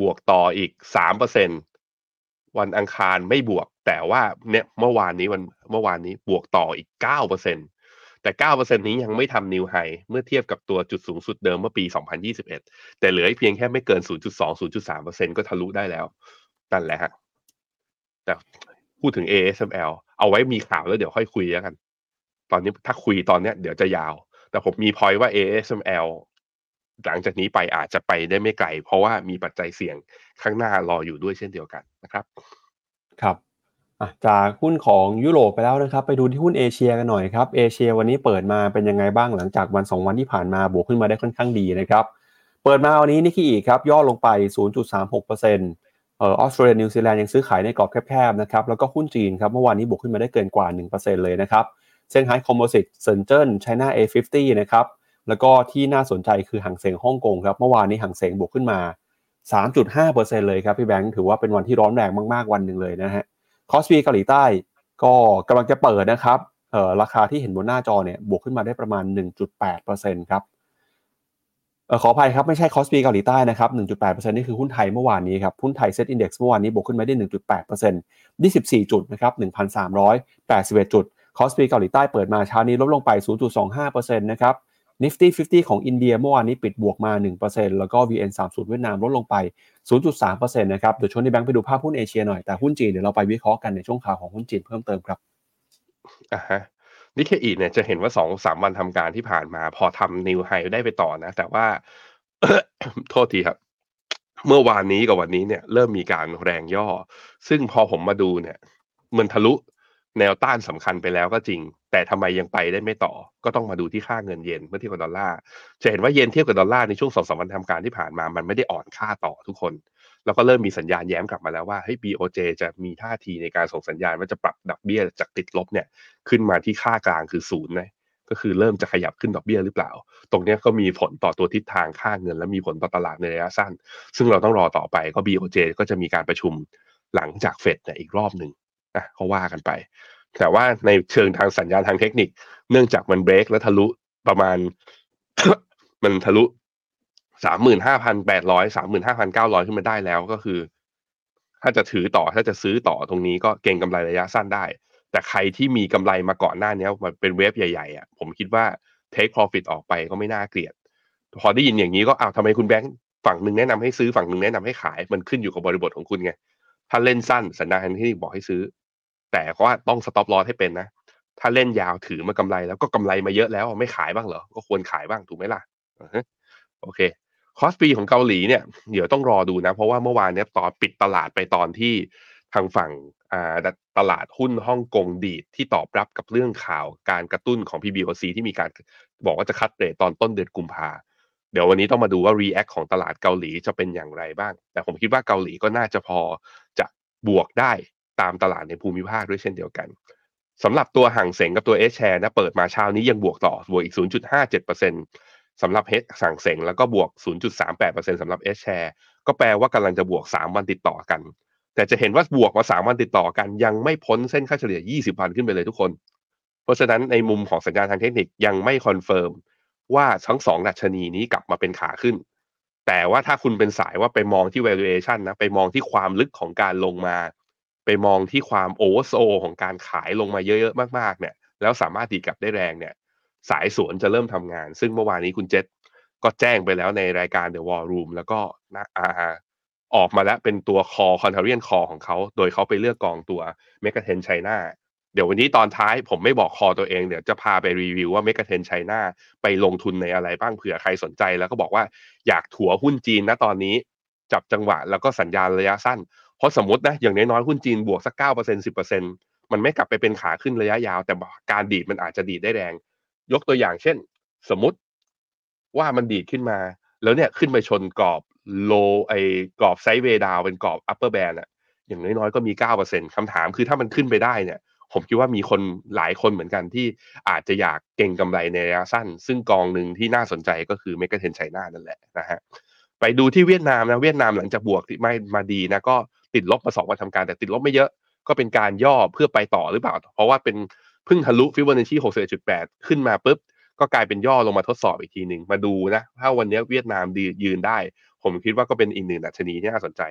บวกต่ออีก 3%วันอังคารไม่บวก แต่ว่าเนี่ยเมื่อวานนี้วัน เมื่อวานนี้บวกต่ออีก 9% แต่ 9%นี้ยังไม่ทำนิวไฮเมื่อเทียบกับตัวจุดสูงสุดเดิมเมื่อปี 2021 แต่เหลือเพียงแค่ไม่เกิน 0.2 0.3%ก็ทะลุได้แล้ว นั่นแหละฮะ แต่พูดถึง ASML เอาไว้มีข่าวแล้วเดี๋ยวค่อยคุยแล้วกัน ตอนนี้ถ้าคุยตอนเนี้ยเดี๋ยวจะยาว แต่ผมมีพอยว่า ASML หลังจากนี้ไปอาจจะไปได้ไม่ไกล เพราะว่ามีปัจจัยเสี่ยงข้างหน้ารออยู่ด้วยเช่นเดียวกันนะครับ ครับ จากหุ้นของยุโรปไปแล้วนะครับ ไปดูที่หุ้นเอเชียกันหน่อยครับเอเชียวันนี้เปิดมาเป็นยังไงบ้างหลังจากวัน 2 วันที่ผ่านมาบวกขึ้นมาได้ค่อนข้างดีนะครับ เปิดมาวันนี้นิกเคอิอีกครับย่อลงไป 0.36%เออออสเตรเลียนิวซีแลนด์ยังซื้อขายในกรอบแคบๆนะครับแล้วก็หุ้นจีนครับเมื่อวานนี้บวกขึ้นมาได้เกินกว่า 1%เลยนะครับเซี่ยงไฮ้ Composite เซินเจิ้นไชน่า A50 นะครับแล้วก็ที่น่าสนใจคือฮั่งเส็งฮ่องกงครับเมื่อวานนี้ฮั่งเส็งบวกขึ้นมา 3.5%เลยครับพี่แบงค์ถือว่าเป็นวันที่ร้อนแรงมากๆวันหนึ่งเลยนะฮะ คอสปีเกาหลีใต้ ก็กำลังจะเปิดนะครับเอ่อราคาที่เห็นบนหน้าจอเนี่ยบวกขึ้นมาได้ประมาณ 1.8%ครับเออขออภัยครับ ไม่ใช่คอสปีเกาหลีใต้นะครับ 1.8%นี่คือหุ้นไทยเมื่อวานนี้ครับหุ้นไทยเซ็ตอินดี x เมื่อวานนี้บวกขึ้นมาได้ 1.8% 24 จุดนะครับ 1,381 จุดคอสปีเกาหลีใต้เปิดมาเช้านี้ลดลงไป 0.25%นะครับ Nifty 50 ของอินเดียเมื่อวานนี้ปิดบวกมา 1%แล้วก็ VN30 เวียดนามลดลงไป 0.3%นะครับ เดี๋ยวชวนในแบงค์ไปดูภาพหุ้นเอเชียหน่อย แต่หุ้นจีนเดี๋ยวเราไปวิเคราะห์กันในช่วงข่าวของหุ้นจีนเพิ่มเติมครับอ่าฮะนิเคอีเนี่ยจะเห็นว่าสองสามวันทำการที่ผ่านมา พอทำนิวไฮได้ไปต่อนะ แต่ว่าโทษทีครับ เมื่อวานนี้กับวันนี้เนี่ย เริ่มมีการแรงย่อ ซึ่งพอผมมาดูเนี่ยมันทะลุ แนวต้านสำคัญไปแล้วก็จริง แต่ทำไมยังไปได้ไม่ต่อ ก็ต้องมาดูที่ค่าเงินเยนเมื่อเทียบกับดอลลาร์จะเห็นว่าเยนเทียบกับดอลลาร์ในช่วงสองสามวันทำการที่ผ่านมามันไม่ได้อ่อนค่าต่อทุกคน แล้วก็เริ่มมีสัญญาณแย้มกลับมาแล้วว่าเฮ้ย BOJ จะมีท่าทีในการส่งสัญญาณว่าจะปรับดอกเบี้ยจากติดลบเนี่ยขึ้นมาที่ค่ากลางคือศูนย์นะก็คือเริ่มจะขยับขึ้นดอกเบี้ยหรือเปล่า ตรงนี้ก็มีผลต่อตัวทิศทางค่าเงิน และมีผลต่อตลาดในระยะสั้น ซึ่งเราต้องรอต่อไปก็ BOJ ก็จะมีการประชุมหลังจากเฟดเนี่ยอีกรอบหนึ่ง นะเขาว่ากันไป แต่ว่าในเชิงทางสัญญาณทางเทคนิค เนื่องจากมันเบรกและทะลุประมาณ มันทะลุสามหมื่นห้าพันแปดร้อยสามหมื่นห้าพันเก้าร้อยขึ้นมาได้แล้วก็คือ ถ้าจะถือต่อถ้าจะซื้อต่อตรงนี้ก็เก่งกำไรระยะสั้นได้ แต่ใครที่มีกำไรมาก่อนหน้านี้มันเป็นเวฟใหญ่ๆอะผมคิดว่า take profit ออกไปก็ไม่น่าเกลียด พอได้ยินอย่างนี้ก็อ้าวทำไมคุณแบงค์ฝั่งหนึ่งแนะนำให้ซื้อฝั่งหนึ่งแนะนำให้ขาย มันขึ้นอยู่กับบริบทของคุณไง ถ้าเล่นสั้นสัญญาณที่บอกให้ซื้อ แต่ว่าต้อง stop loss ให้เป็นนะ ถ้าเล่นยาวถือมากำไร แล้วก็กำไรมาเยอะแล้วไม่ขายบ้างเหรอ ก็ควรขายบ้างถูกไหมล่ะโอเคคอสปีของเกาหลีเนี่ยเดี๋ยวต้องรอดูนะ เพราะว่าเมื่อวานเนี่ยตอนปิดตลาดไปตอนที่ทางฝั่งตลาดหุ้นฮ่องกงดีดที่ตอบรับกับเรื่องข่าวการกระตุ้นของ PBOC ที่มีการบอกว่าจะคัดเรทตอนต้นเดือนกุมภาเดี๋ยววันนี้ต้องมาดูว่า react ของตลาดเกาหลีจะเป็นอย่างไรบ้าง แต่ผมคิดว่าเกาหลีก็น่าจะพอจะบวกได้ ตามตลาดในภูมิภาคด้วยเช่นเดียวกันสำหรับตัวห่างเสงกับตัวเอชแชร์นะเปิดมาเช้านี้ยังบวกต่อบวกอีก 0.57%สำหรับเฮดสั่งเสงแล้วก็บวก 0.38%สำหรับเอชแชร์ก็แปลว่ากำลังจะบวก 3 วันติดต่อกัน แต่จะเห็นว่าบวกมา 3 วันติดต่อกัน ยังไม่พ้นเส้นค่าเฉลี่ย 20 วันขึ้นไปเลยทุกคน เพราะฉะนั้นในมุมของสัญญาณทางเทคนิคยังไม่ confirm ว่าทั้งสองดัชนีนี้กลับมาเป็นขาขึ้น แต่ว่าถ้าคุณเป็นสายว่าไปมองที่ valuation นะไปมองที่ความลึกของการลงมา ไปมองที่ความ oversold ของการขายลงมาเยอะๆมากๆเนี่ย แล้วสามารถตีกลับได้แรงเนี่ย สายสวนจะเริ่มทำงาน ซึ่งเมื่อวานนี้คุณเจษก็แจ้งไปแล้วในรายการ The War Room แล้วก็นะอาออกมาแล้วเป็นตัว call contrarian call ของเขา โดยเขาไปเลือกกองตัวเมก a เทนไชน่าเดี๋ยววันนี้ตอนท้ายผมไม่บอกคอตัวเอง เดี๋ยวจะพาไปรีวิวว่าเมก a เทนไชน่าไปลงทุนในอะไรบ้างเผื่อใครสนใจ แล้วก็บอกว่าอยากถัวหุ้นจีนนะตอนนี้ จับจังหวะแล้วก็สัญญาณระยะสั้น ราะสมมตินะอย่างน้อยๆหุ้นจีนบวกสักเก้าเปอร์เซ็นสิบเปอร์เซ็นมันไม่กลับไปเป็นขาขึ้นระยะยาว แต่การดีดมันอาจจะดีดได้แรง ยกตัวอย่างเช่น สมมติว่ามันดีดขึ้นมา แล้วเนี่ยขึ้นไปชนกรอบโลไอกรอบ sideway down เป็นกรอบ upper band อะอย่างน้อยๆก็มีเก้าเปอร์เซ็นคำถามคือถ้ามันขึ้นไปได้เนี่ย ผมคิดว่ามีคนหลายคนเหมือนกันที่อาจจะอยากเก่งกำไรในระยะสั้น ซึ่งกองหนึ่งที่น่าสนใจก็คือ MEGA10 China นั่นแหละนะฮะไปดูที่เวียดนามนะเวียดนามหลังจากบวกที่ไม่มาดีนะก็ ติดลบมาสองวันทำการ แต่ติดลบไม่เยอะก็เป็นการย่อเพื่อไปต่อหรือเปล่า เพราะว่าเป็นเพิ่งทะลุฟิบอนัชชี61.8ขึ้นมาปุ๊บ ก็กลายเป็นย่อลงมาทดสอบอีกทีหนึ่งมาดูนะ ถ้าวันนี้เวียดนามดียืนได้ ผมคิดว่าก็เป็นอีกหนึ่งดัชนีที่น่าสนใจ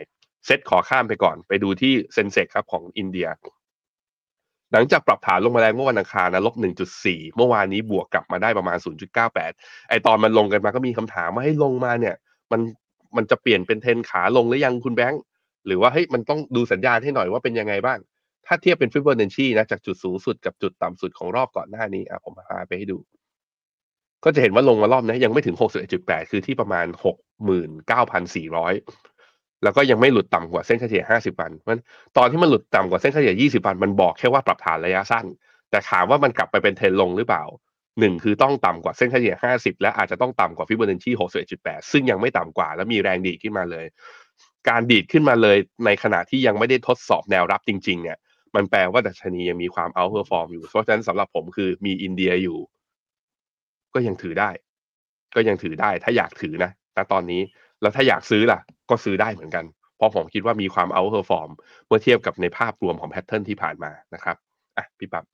เซตขอข้ามไปก่อน ไปดูที่เซนเซกครับของอินเดีย หลังจากปรับฐานลงมาแรงเมื่อวันอังคารนะลบ 1.4 เมื่อวานนี้บวกกลับมาได้ประมาณ 0.98 ไอตอนมันลงกันมาก็มีคำถามว่าให้ลงมาเนี่ย มันมันจะเปลี่ยนเป็นเทนขาลงหรือยังคุณแบงค์ หรือว่าเฮ้ยมันต้องดูสัญญาณให้หน่อยว่าเป็นยังไงบ้าง ถ้าเทียบเป็นฟิบเบอร์เนชีนะจากจุดสูงสุดกับจุดต่ำสุดของรอบก่อนหน้านี้อะผมพาไปให้ดู ก็จะเห็นว่าลงมารอบนี้ยังไม่ถึง 61.8 คือที่ประมาณ 69,400 แล้วก็ยังไม่หลุดต่ำกว่าเส้นเฉลี่ย 50 วันมันตอนที่มันหลุดต่ำกว่าเส้นเฉลี่ย 20 วันมันบอกแค่ว่าปรับฐานระยะสั้น แต่ถามว่ามันกลับไปเป็นเทรนลงหรือเปล่าหนึ่งคือต้องต่ำกว่าเส้นเฉลี่ย 50 และอาจจะต้องต่ำกว่าฟิบเบอร์เนชี61.8 ซึ่งยังไม่ต่ำกว่าแล้วมีแรงดีดขึ้นมาเลย การดีดขึ้นมาเลยในขณะที่ยังไม่ได้ทดสอบแนวรับจริง ๆ เนี่ย มันแปลว่าดัชนียังมีความ outperform อยู่ เพราะฉะนั้นสำหรับผมคือมีอินเดียอยู่ ก็ยังถือได้ ก็ยังถือได้ ถ้าอยากถือนะณตอนนี้แล้วถ้าอยากซื้อล่ะ ก็ซื้อได้เหมือนกัน เพราะผมคิดว่ามีความ outperform เมื่อเทียบกับในภาพรวมของ pattern ที่ผ่านมานะครับอะพี่ปับ๊บ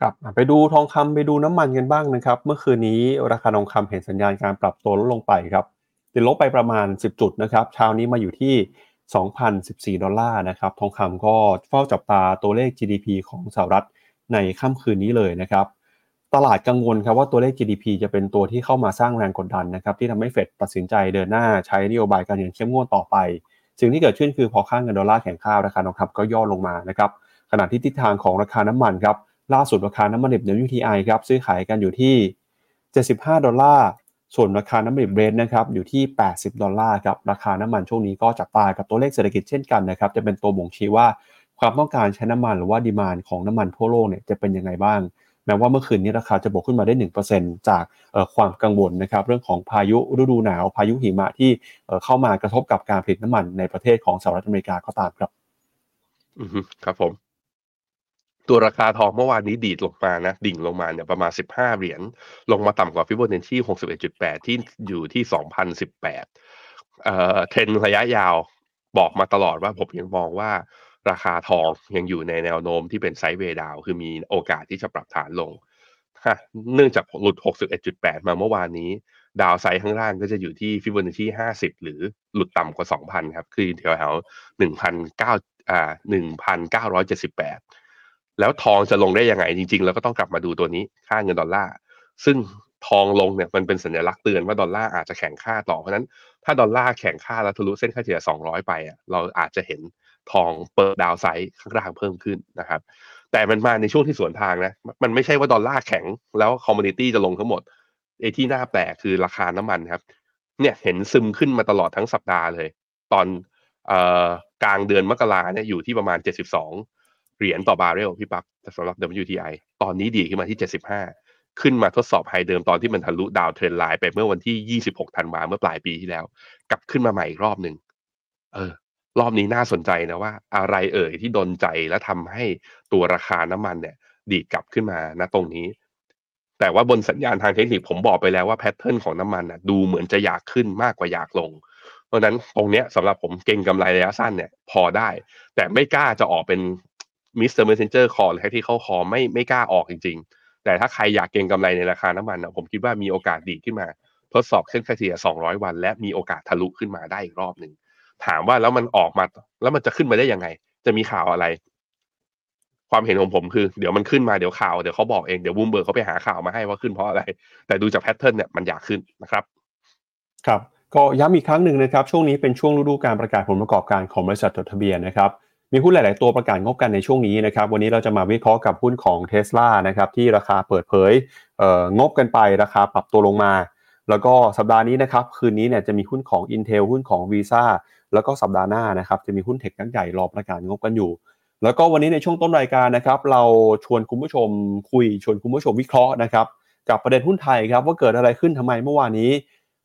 ครับไปดูทองคำไปดูน้ำมันกันบ้างนะครับ เมื่อคืนนี้ราคาทองคำเห็นสัญญาณการปรับตัวลดลงไปครับ ติดลบไปประมาณ 10 จุดนะครับเช้านี้มาอยู่ที่ 2,014 ดอลลาร์นะครับ ทองคำก็เฝ้าจับตาตัวเลข GDP ของสหรัฐในค่ำคืนนี้เลยนะครับ ตลาดกังวลครับว่าตัวเลข GDP จะเป็นตัวที่เข้ามาสร้างแรงกดดันนะครับ ที่ทำให้เฟดตัดสินใจเดินหน้าใช้นโยบายการเงินเข้มงวดต่อไป สิ่งที่เกิดขึ้นคือพอค่าเงินดอลลาร์แข็งค่าราคาทองคำก็ย่อลงมานะครับขณะที่ทิศทางของราคาน้ำมันครับล่าสุดราคาน้ำมันดิบ WTI ครับซื้อขายกันอยู่ที่ 75 ดอลลาร์ ส่วนราคาน้ำมันดิบเบรนท์นะครับอยู่ที่ 80 ดอลลาร์ครับราคาน้ำมันช่วงนี้ก็จับตากับตัวเลขเศรษฐกิจเช่นกันนะครับจะเป็นตัวบ่งชี้ว่าความต้องการใช้น้ำมันหรือว่าดีมานของน้ำมันทั่วโลกเนี่ยจะเป็นยังไงบ้าง แม้ว่าเมื่อคืนนี้ราคาจะบวกขึ้นมาได้ 1%จากความกังวลนะครับเรื่องของพายุฤดูหนาว พายุหิมะที่เข้ามากระทบกับการผลิตน้ำมันในประเทศของสหรัฐอเมริกาก็ตามครับ อืครับผม ตัวราคาทองเมื่อวานนี้ดีดลงมานะ ดิ่งลงมาเนี่ยประมาณ 15 เหรียญ ลงมาต่ำกว่าฟิโบนัชชี61.8 ที่อยู่ที่ 2018 เอ่อเทรนระยะยาวบอกมาตลอดว่าผมยังมองว่าราคาทองยังอยู่ในแนวโน้มที่เป็นไซด์เวดาว คือมีโอกาสที่จะปรับฐานลง เนื่องจากหลุด 61.8 มาเมื่อวานนี้ ดาวไซด์ข้างล่างก็จะอยู่ที่ฟิโบนัชชี50 หรือหลุดต่ำกว่า 2,000 ครับ คือแถวแถว1,900อ่า1,978 แล้วทองจะลงได้ยังไงจริงๆแล้วก็ต้องกลับมาดูตัวนี้ค่าเงินดอลลาร์ซึ่งทองลงเนี่ยมันเป็นสัญลักษณ์เตือนว่าดอลลาร์อาจจะแข็งค่าต่อเพราะนั้นถ้าดอลลาร์แข็งค่าแล้วทะลุเส้นค่าเฉลี่ย 200 ไปอะเราอาจจะเห็นทองเปิด downside ข้างล่างเพิ่มขึ้นนะครับ แต่มันมาในช่วงที่สวนทางนะมันไม่ใช่ว่าดอลลาร์แข็งแล้ว commodity จะลงทั้งหมดไอ้ที่น่าแปลกคือราคาน้ำมันครับ เนี่ยเห็นซึมขึ้นมาตลอดทั้งสัปดาห์เลย ตอนกลางเดือนมกราเนี่ยอยู่ที่ประมาณ 72 เหรียญต่อบาร์เรลพี่ปั๊บสำหรับ WTI ตอนนี้ดีขึ้นมาที่ 75 ขึ้นมาทดสอบ high เดิมตอนที่มันทะลุ downtrend line ไปเมื่อวันที่ 26 ธันวาเมื่อปลายปีที่แล้ว กลับขึ้นมาใหม่อีกรอบหนึ่งเออ รอบนี้น่าสนใจนะว่า อะไรเอ่ยที่ดลใจและทำให้ตัวราคาน้ำมันเนี่ย ดีดกลับขึ้นมาณตรงนี้ แต่ว่าบนสัญญาณทางเทคนิคผมบอกไปแล้วว่า pattern ของน้ำมันนะดูเหมือนจะอยากขึ้นมากกว่าอยากลงเพราะนั้นตรงเนี้ยสำหรับผมเก็งกำไรระยะสั้นเนี่ยพอได้ แต่ไม่กล้าจะออกเป็น Mr. Messenger call หรือที่เขา call ไม่ไม่กล้าออกจริง ๆ แต่ถ้าใครอยากเก็งกำไรในราคาน้ำมันนะผมคิดว่ามีโอกาสดีขึ้นมา ทดสอบเส้นค่าเฉลี่ย 200 วัน และมีโอกาสทะลุขึ้นมาได้อีกรอบหนึ่งถามว่าแล้วมันออกมา แล้วมันจะขึ้นมาได้ยังไง จะมีข่าวอะไร ความเห็นของผมคือ เดี๋ยวมันขึ้นมาเดี๋ยวข่าวเดี๋ยวเขาบอกเองเดี๋ยวบูมเบิร์กเขาไปหาข่าวมาให้ว่าขึ้นเพราะอะไร แต่ดูจาก pattern เนี่ยมันอยากขึ้นนะครับ ครับก็ย้ำอีกครั้งหนึ่งนะครับ ช่วงนี้เป็นช่วงฤดูการประกาศผลประกอบการของบริษัทจดทะเบียนนะครับ มีหุ้นหลาย ๆ ตัวประกาศงบกันในช่วงนี้นะครับ วันนี้เราจะมาวิเคราะห์กับหุ้นของเท s l a นะครับที่ราคาเปิดเผยงบกันไปราคาปรับตัวลงมา แล้วก็สัปดาห์นี้นะครับคืนนี้เนี่ยจะมีหุ้นของ Intel หุ้นของ Visa แล้วก็สัปดาห์หน้านะครับจะมีหุ้นเทคยักษ์ใหญ่รอประกาศงบกันอยู่ แล้วก็วันนี้ในช่วงต้นรายการนะครับเราชวนคุณผู้ชมคุยชวนคุณผู้ชมวิเคราะห์นะครับกับประเด็นหุ้นไทยครับว่าเกิดอะไรขึ้นทำไมเมื่อวานนี้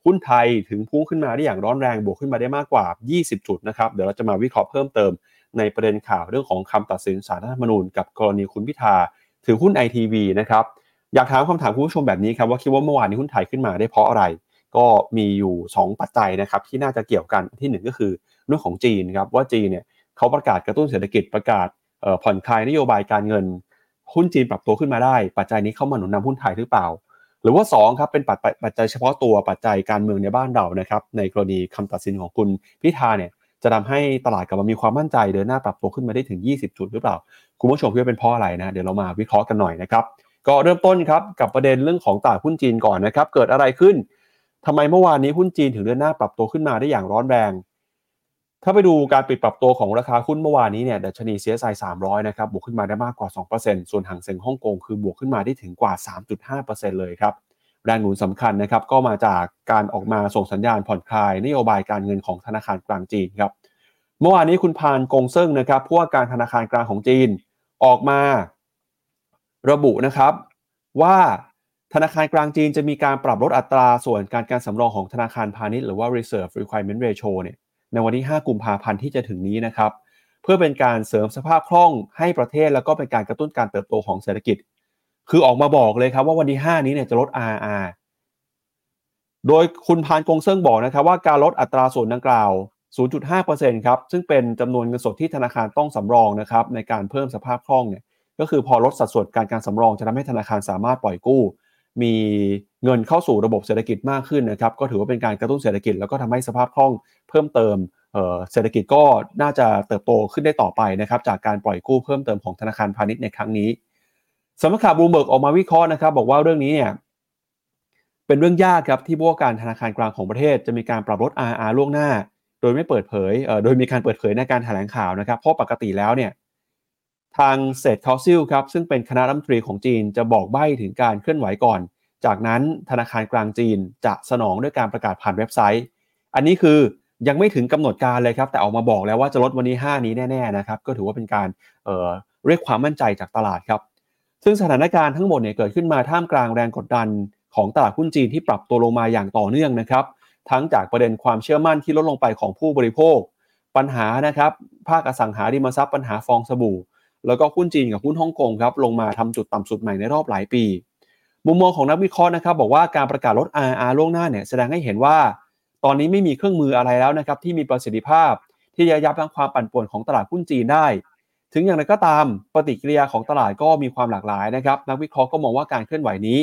หุ้นไทยถึงพุ่งขึ้นมาได้อย่างร้อนแรงบวกขึ้นมาได้มากกว่า 20 จุดนะครับเดี๋ยวเราจะมาวิเคราะห์เพิ่มเติม ในประเด็นข่าวเรื่องของคำตัดสินสารรัฐธรรมนูญกับกรณีคุณพิธาถือหุ้นไอทีวีนะครับอยากถามคำถามคุณผู้ชมแบบนี้ครับว่าคิดว่าเมื่อวานนี้หุ้นไทยขึ้นมาได้เพราะอะไร ก็มีอยู่ 2 ปัจจัยนะครับที่น่าจะเกี่ยวกันที่ 1 ก็คือเรื่องของจีนครับว่าจีนเนี่ยเขาประกาศกระตุ้นเศรษฐกิจประกาศผ่อนคลายนโยบายการเงิน หุ้นจีนปรับตัวขึ้นมาได้ ปัจจัยนี้เข้ามาหนุนนำหุ้นไทยหรือเปล่า หรือว่า2ครับเป็นปัจจัยเฉพาะตัวปัจจัยการเมืองในบ้านเรานะครับในกรณีคำตัดสินของคุณพิธาเนี่ย จะทำให้ตลาดกลับมามีความมั่นใจเดินหน้าปรับตัวขึ้นมาได้ถึง 20 จุดหรือเปล่า คุณผู้ชมคิดว่าเป็นเพราะอะไรนะ เดี๋ยวเรามาวิเคราะห์กันหน่อยนะครับ ก็เริ่มต้นครับกับประเด็นเรื่องของตลาดหุ้นจีนก่อนนะครับ เกิดอะไรขึ้นทำไมเมื่อวานนี้หุ้นจีนถึงเดินหน้าปรับตัวขึ้นมาได้อย่างร้อนแรง ถ้าไปดูการปิดปรับตัวของราคาหุ้นเมื่อวานนี้เนี่ยดัชนี CSI 300 นะครับบวกขึ้นมาได้มากกว่า 2%ส่วนหางเซ็งฮ่องกงคือบวกขึ้นมาได้ถึงกว่า 3.5%เลยครับ แรงหนุนสำคัญนะครับก็มาจากการออกมาส่งสัญญาณผ่อนคลายนโยบายการเงินของธนาคารกลางจีนครับเมื่อวานนี้คุณพานกงเซิงนะครับผู้ว่าการธนาคารกลางของจีนออกมาระบุนะครับว่าธนาคารกลางจีนจะมีการปรับลดอัตราส่วนการการสำรองของธนาคารพาณิชย์หรือว่า reserve requirement ratio เนี่ยในวันที่ 5 กุมภาพันธ์ที่จะถึงนี้นะครับ เพื่อเป็นการเสริมสภาพคล่องให้ประเทศแล้วก็เป็นการกระตุ้นการเติบโตของเศรษฐกิจ คือออกมาบอกเลยครับว่าวันที่ 5 นี้เนี่ยจะลด RR โดยคุณพานกงเซิงบอกนะครับว่าการลดอัตราส่วนดังกล่าว 0.5%ครับ ซึ่งเป็นจำนวนเงินสดที่ธนาคารต้องสำรองนะครับในการเพิ่มสภาพคล่องเนี่ย ก็คือพอลดสัดส่วนการการสำรองจะทำให้ธนาคารสามารถปล่อยกู้ มีเงินเข้าสู่ระบบเศรษฐกิจมากขึ้นนะครับ ก็ถือว่าเป็นการกระตุ้นเศรษฐกิจแล้วก็ทำให้สภาพคล่องเพิ่มเติมเศรษฐกิจก็น่าจะเติบโตขึ้นได้ต่อไปนะครับจากการปล่อยกู้เพิ่มเติมของธนาคารพาณิชย์ในครั้งนี้ สำนักข่าวบูมเบิร์กออกมาวิเคราะห์นะครับ บอกว่าเรื่องนี้เนี่ยเป็นเรื่องยากครับที่ผู้ว่าการธนาคารกลางของประเทศ จะมีการปรับลด RR ล่วงหน้า โดยไม่เปิดเผยโดยมีการเปิดเผยในการแถลงข่าวนะครับ เพราะปกติแล้วเนี่ยทางเศษคาซิลครับซึ่งเป็นคณะรัฐมนตรีของจีนจะบอกใบ้ถึงการเคลื่อนไหวก่อน จากนั้นธนาคารกลางจีนจะสนองด้วยการประกาศผ่านเว็บไซต์ อันนี้คือยังไม่ถึงกำหนดการเลยครับ แต่ออกมาบอกแล้วว่าจะลดวันนี้ 5 นี้แน่ๆนะครับก็ถือว่าเป็นการเเรียกความมั่นใจจากตลาดครับ ซึ่งสถานการณ์ทั้งหมดเนี่ยเกิดขึ้นมาท่ามกลางแรงกดดันของตลาดหุ้นจีนที่ปรับตัวลงมาอย่างต่อเนื่องนะครับ ทั้งจากประเด็นความเชื่อมั่นที่ลดลงไปของผู้บริโภค ปัญหานะครับภาคอสังหาริมทรัพย์ปัญหาฟองสบู่ แล้วก็หุ้นจีนกับหุ้นฮ่องกงครับลงมาทำจุดต่ำสุดใหม่ในรอบหลายปี มุมมองของนักวิเคราะห์นะครับบอกว่าการประกาศลด RR ล่วงหน้าเนี่ยแสดงให้เห็นว่า ตอนนี้ไม่มีเครื่องมืออะไรแล้วนะครับที่มีประสิทธิภาพ ที่จะยับยั้งความปั่นป่วนของตลาดหุ้นจีนได้ ถึงอย่างไรก็ตามปฏิกิริยาของตลาดก็มีความหลากหลายนะครับ นักวิเคราะห์ก็มองว่าการเคลื่อนไหวนี้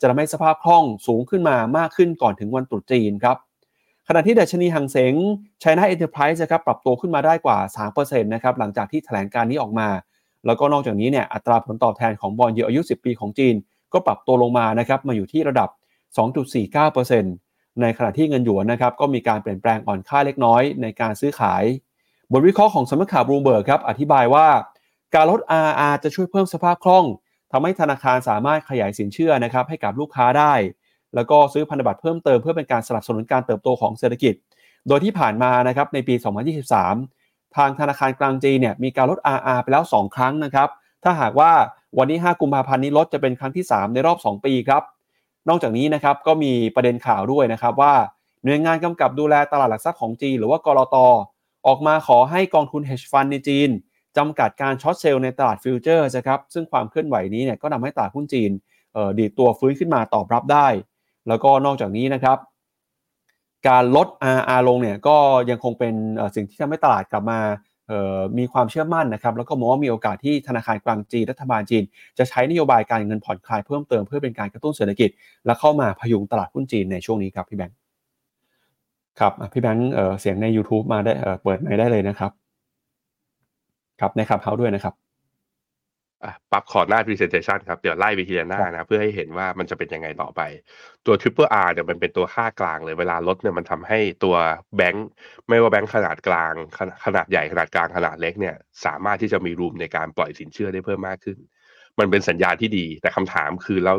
จะทำให้สภาพคล่องสูงขึ้นมามากขึ้นก่อนถึงวันตรุษจีนครับขณะที่ดัชนีหังเสง China Enterprise นะครับปรับตัวขึ้นมาได้กว่า 3%นะครับหลังจากที่แถลงการนี้ออกมา แล้วก็นอกจากนี้เนี่ยอัตราผลตอบแทนของบอลยูอายุ 10 ปีของจีน ก็ปรับตัวลงมานะครับมาอยู่ที่ระดับ 2.49%ในขณะที่เงินหยวนนะครับก็มีการเปลี่ยนแปลงอ่อนค่าเล็กน้อยในการซื้อขาย บทวิเคราะห์ของสำนักข่าวบลูเบิร์กครับอธิบายว่า การลด RR จะช่วยเพิ่มสภาพคล่องทำให้ธนาคารสามารถขยายสินเชื่อนะครับให้กับลูกค้าได้ แล้วก็ซื้อพันธบัตรเพิ่มเติมเพื่อเป็นการสนับสนุนการเติบโตของเศรษฐกิจ โดยที่ผ่านมานะครับในปี 2023 ทางธนาคารกลางจีนเนี่ยมีการลด RR ไปแล้ว 2 ครั้งนะครับถ้าหากว่าวันนี้5กุมภาพันธ์นี้ลดจะเป็นครั้งที่ 3 ในรอบ 2 ปีครับ นอกจากนี้นะครับก็มีประเด็นข่าวด้วยนะครับว่าหน่วยงานกำกับดูแลตลาดหลักทรัพย์ของจีนหรือว่าก.ล.ต. ออกมาขอให้กองทุน hedge fund ในจีนจำกัดการ short sell ในตลาดฟิวเจอร์นะครับซึ่งความเคลื่อนไหวนี้เนี่ยก็ทำให้ตลาดหุ้นจีนดีดตัวฟื้นขึ้นมาตอบรับได้ แล้วก็นอกจากนี้นะครับ การลด RRR ลงเนี่ยก็ยังคงเป็นสิ่งที่ทำให้ตลาดกลับมามีความเชื่อมั่นนะครับแล้วก็มองว่ามีโอกาสที่ธนาคารกลางจีนรัฐบาลจีน จะใช้นโยบายการเงินผ่อนคลายเพิ่มเติมเพื่อเป็นการกระตุ้นเศรษฐกิจ และเข้ามาพยุงตลาดหุ้นจีนในช่วงนี้ครับพี่แบงค์ ครับพี่แบงค์เสียงใน YouTube มาได้เปิดไมค์ได้เลยนะครับ ครับในคับเฮาด้วยนะครับปรับขอหน้า Presentation ครับ เดี๋ยวไล่ไปทีละหน้านะเพื่อให้เห็นว่ามันจะเป็นยังไงต่อไป ตัว Triple R เนี่ยมันเป็นตัวค่ากลางเลยเวลาลดเนี่ยมันทำให้ตัวแบงค์ไม่ว่าแบงค์ขนาดกลาง ขนาดใหญ่ขนาดกลางขนาดเล็กเนี่ยสามารถที่จะมีรูมในการปล่อยสินเชื่อได้เพิ่มมากขึ้น มันเป็นสัญญาณที่ดี แต่คำถามคือแล้ว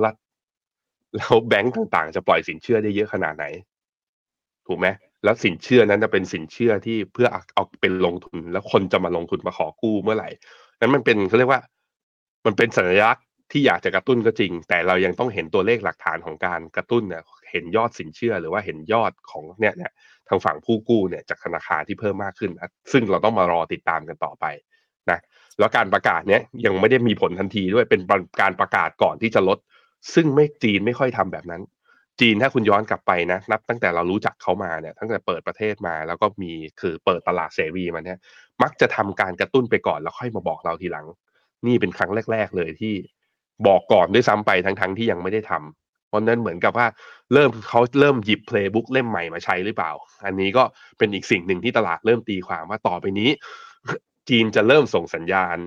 แล้วแบงค์ต่างๆ จะปล่อยสินเชื่อได้เยอะขนาดไหน ถูกไหมแล้วสินเชื่อนั้นจะเป็นสินเชื่อที่เพื่อเอาเป็นลงทุน แล้วคนจะมาลงทุนมาขอกู้เมื่อไหร่ นั้นมันเป็นเขาเรียกว่า มันเป็นสัญลักษณ์ที่อยากจะกระตุ้นก็จริง แต่เรายังต้องเห็นตัวเลขหลักฐานของการกระตุ้นเนี่ยเห็นยอดสินเชื่อหรือว่าเห็นยอดของเนี่ยเนี่ยทางฝั่งผู้กู้เนี่ยจากธนาคารที่เพิ่มมากขึ้นนะซึ่งเราต้องมารอติดตามกันต่อไปนะแล้วการประกาศเนี้ยยังไม่ได้มีผลทันทีด้วยเป็นการประกาศก่อนที่จะลด ซึ่งไม่จีนไม่ค่อยทำแบบนั้น จีนถ้าคุณย้อนกลับไปนะนับตั้งแต่เรารู้จักเขามาเนี่ยตั้งแต่เปิดประเทศมา แล้วก็มีคือเปิดตลาดเสรีมาเนี่ยมักจะทำการกระตุ้นไปก่อนแล้วค่อยมาบอกเราทีหลัง นี่เป็นครั้งแรก ๆ เลยที่บอกก่อนด้วยซ้ำไปทั้งๆที่ยังไม่ได้ทำเพราะนั้นเหมือนกับว่าเริ่มเขาเริ่มหยิบ playbook เล่มใหม่มาใช้หรือเปล่า อันนี้ก็เป็นอีกสิ่งหนึ่งที่ตลาดเริ่มตีความว่าต่อไปนี้ จีนจะเริ่มส่งสัญญาณ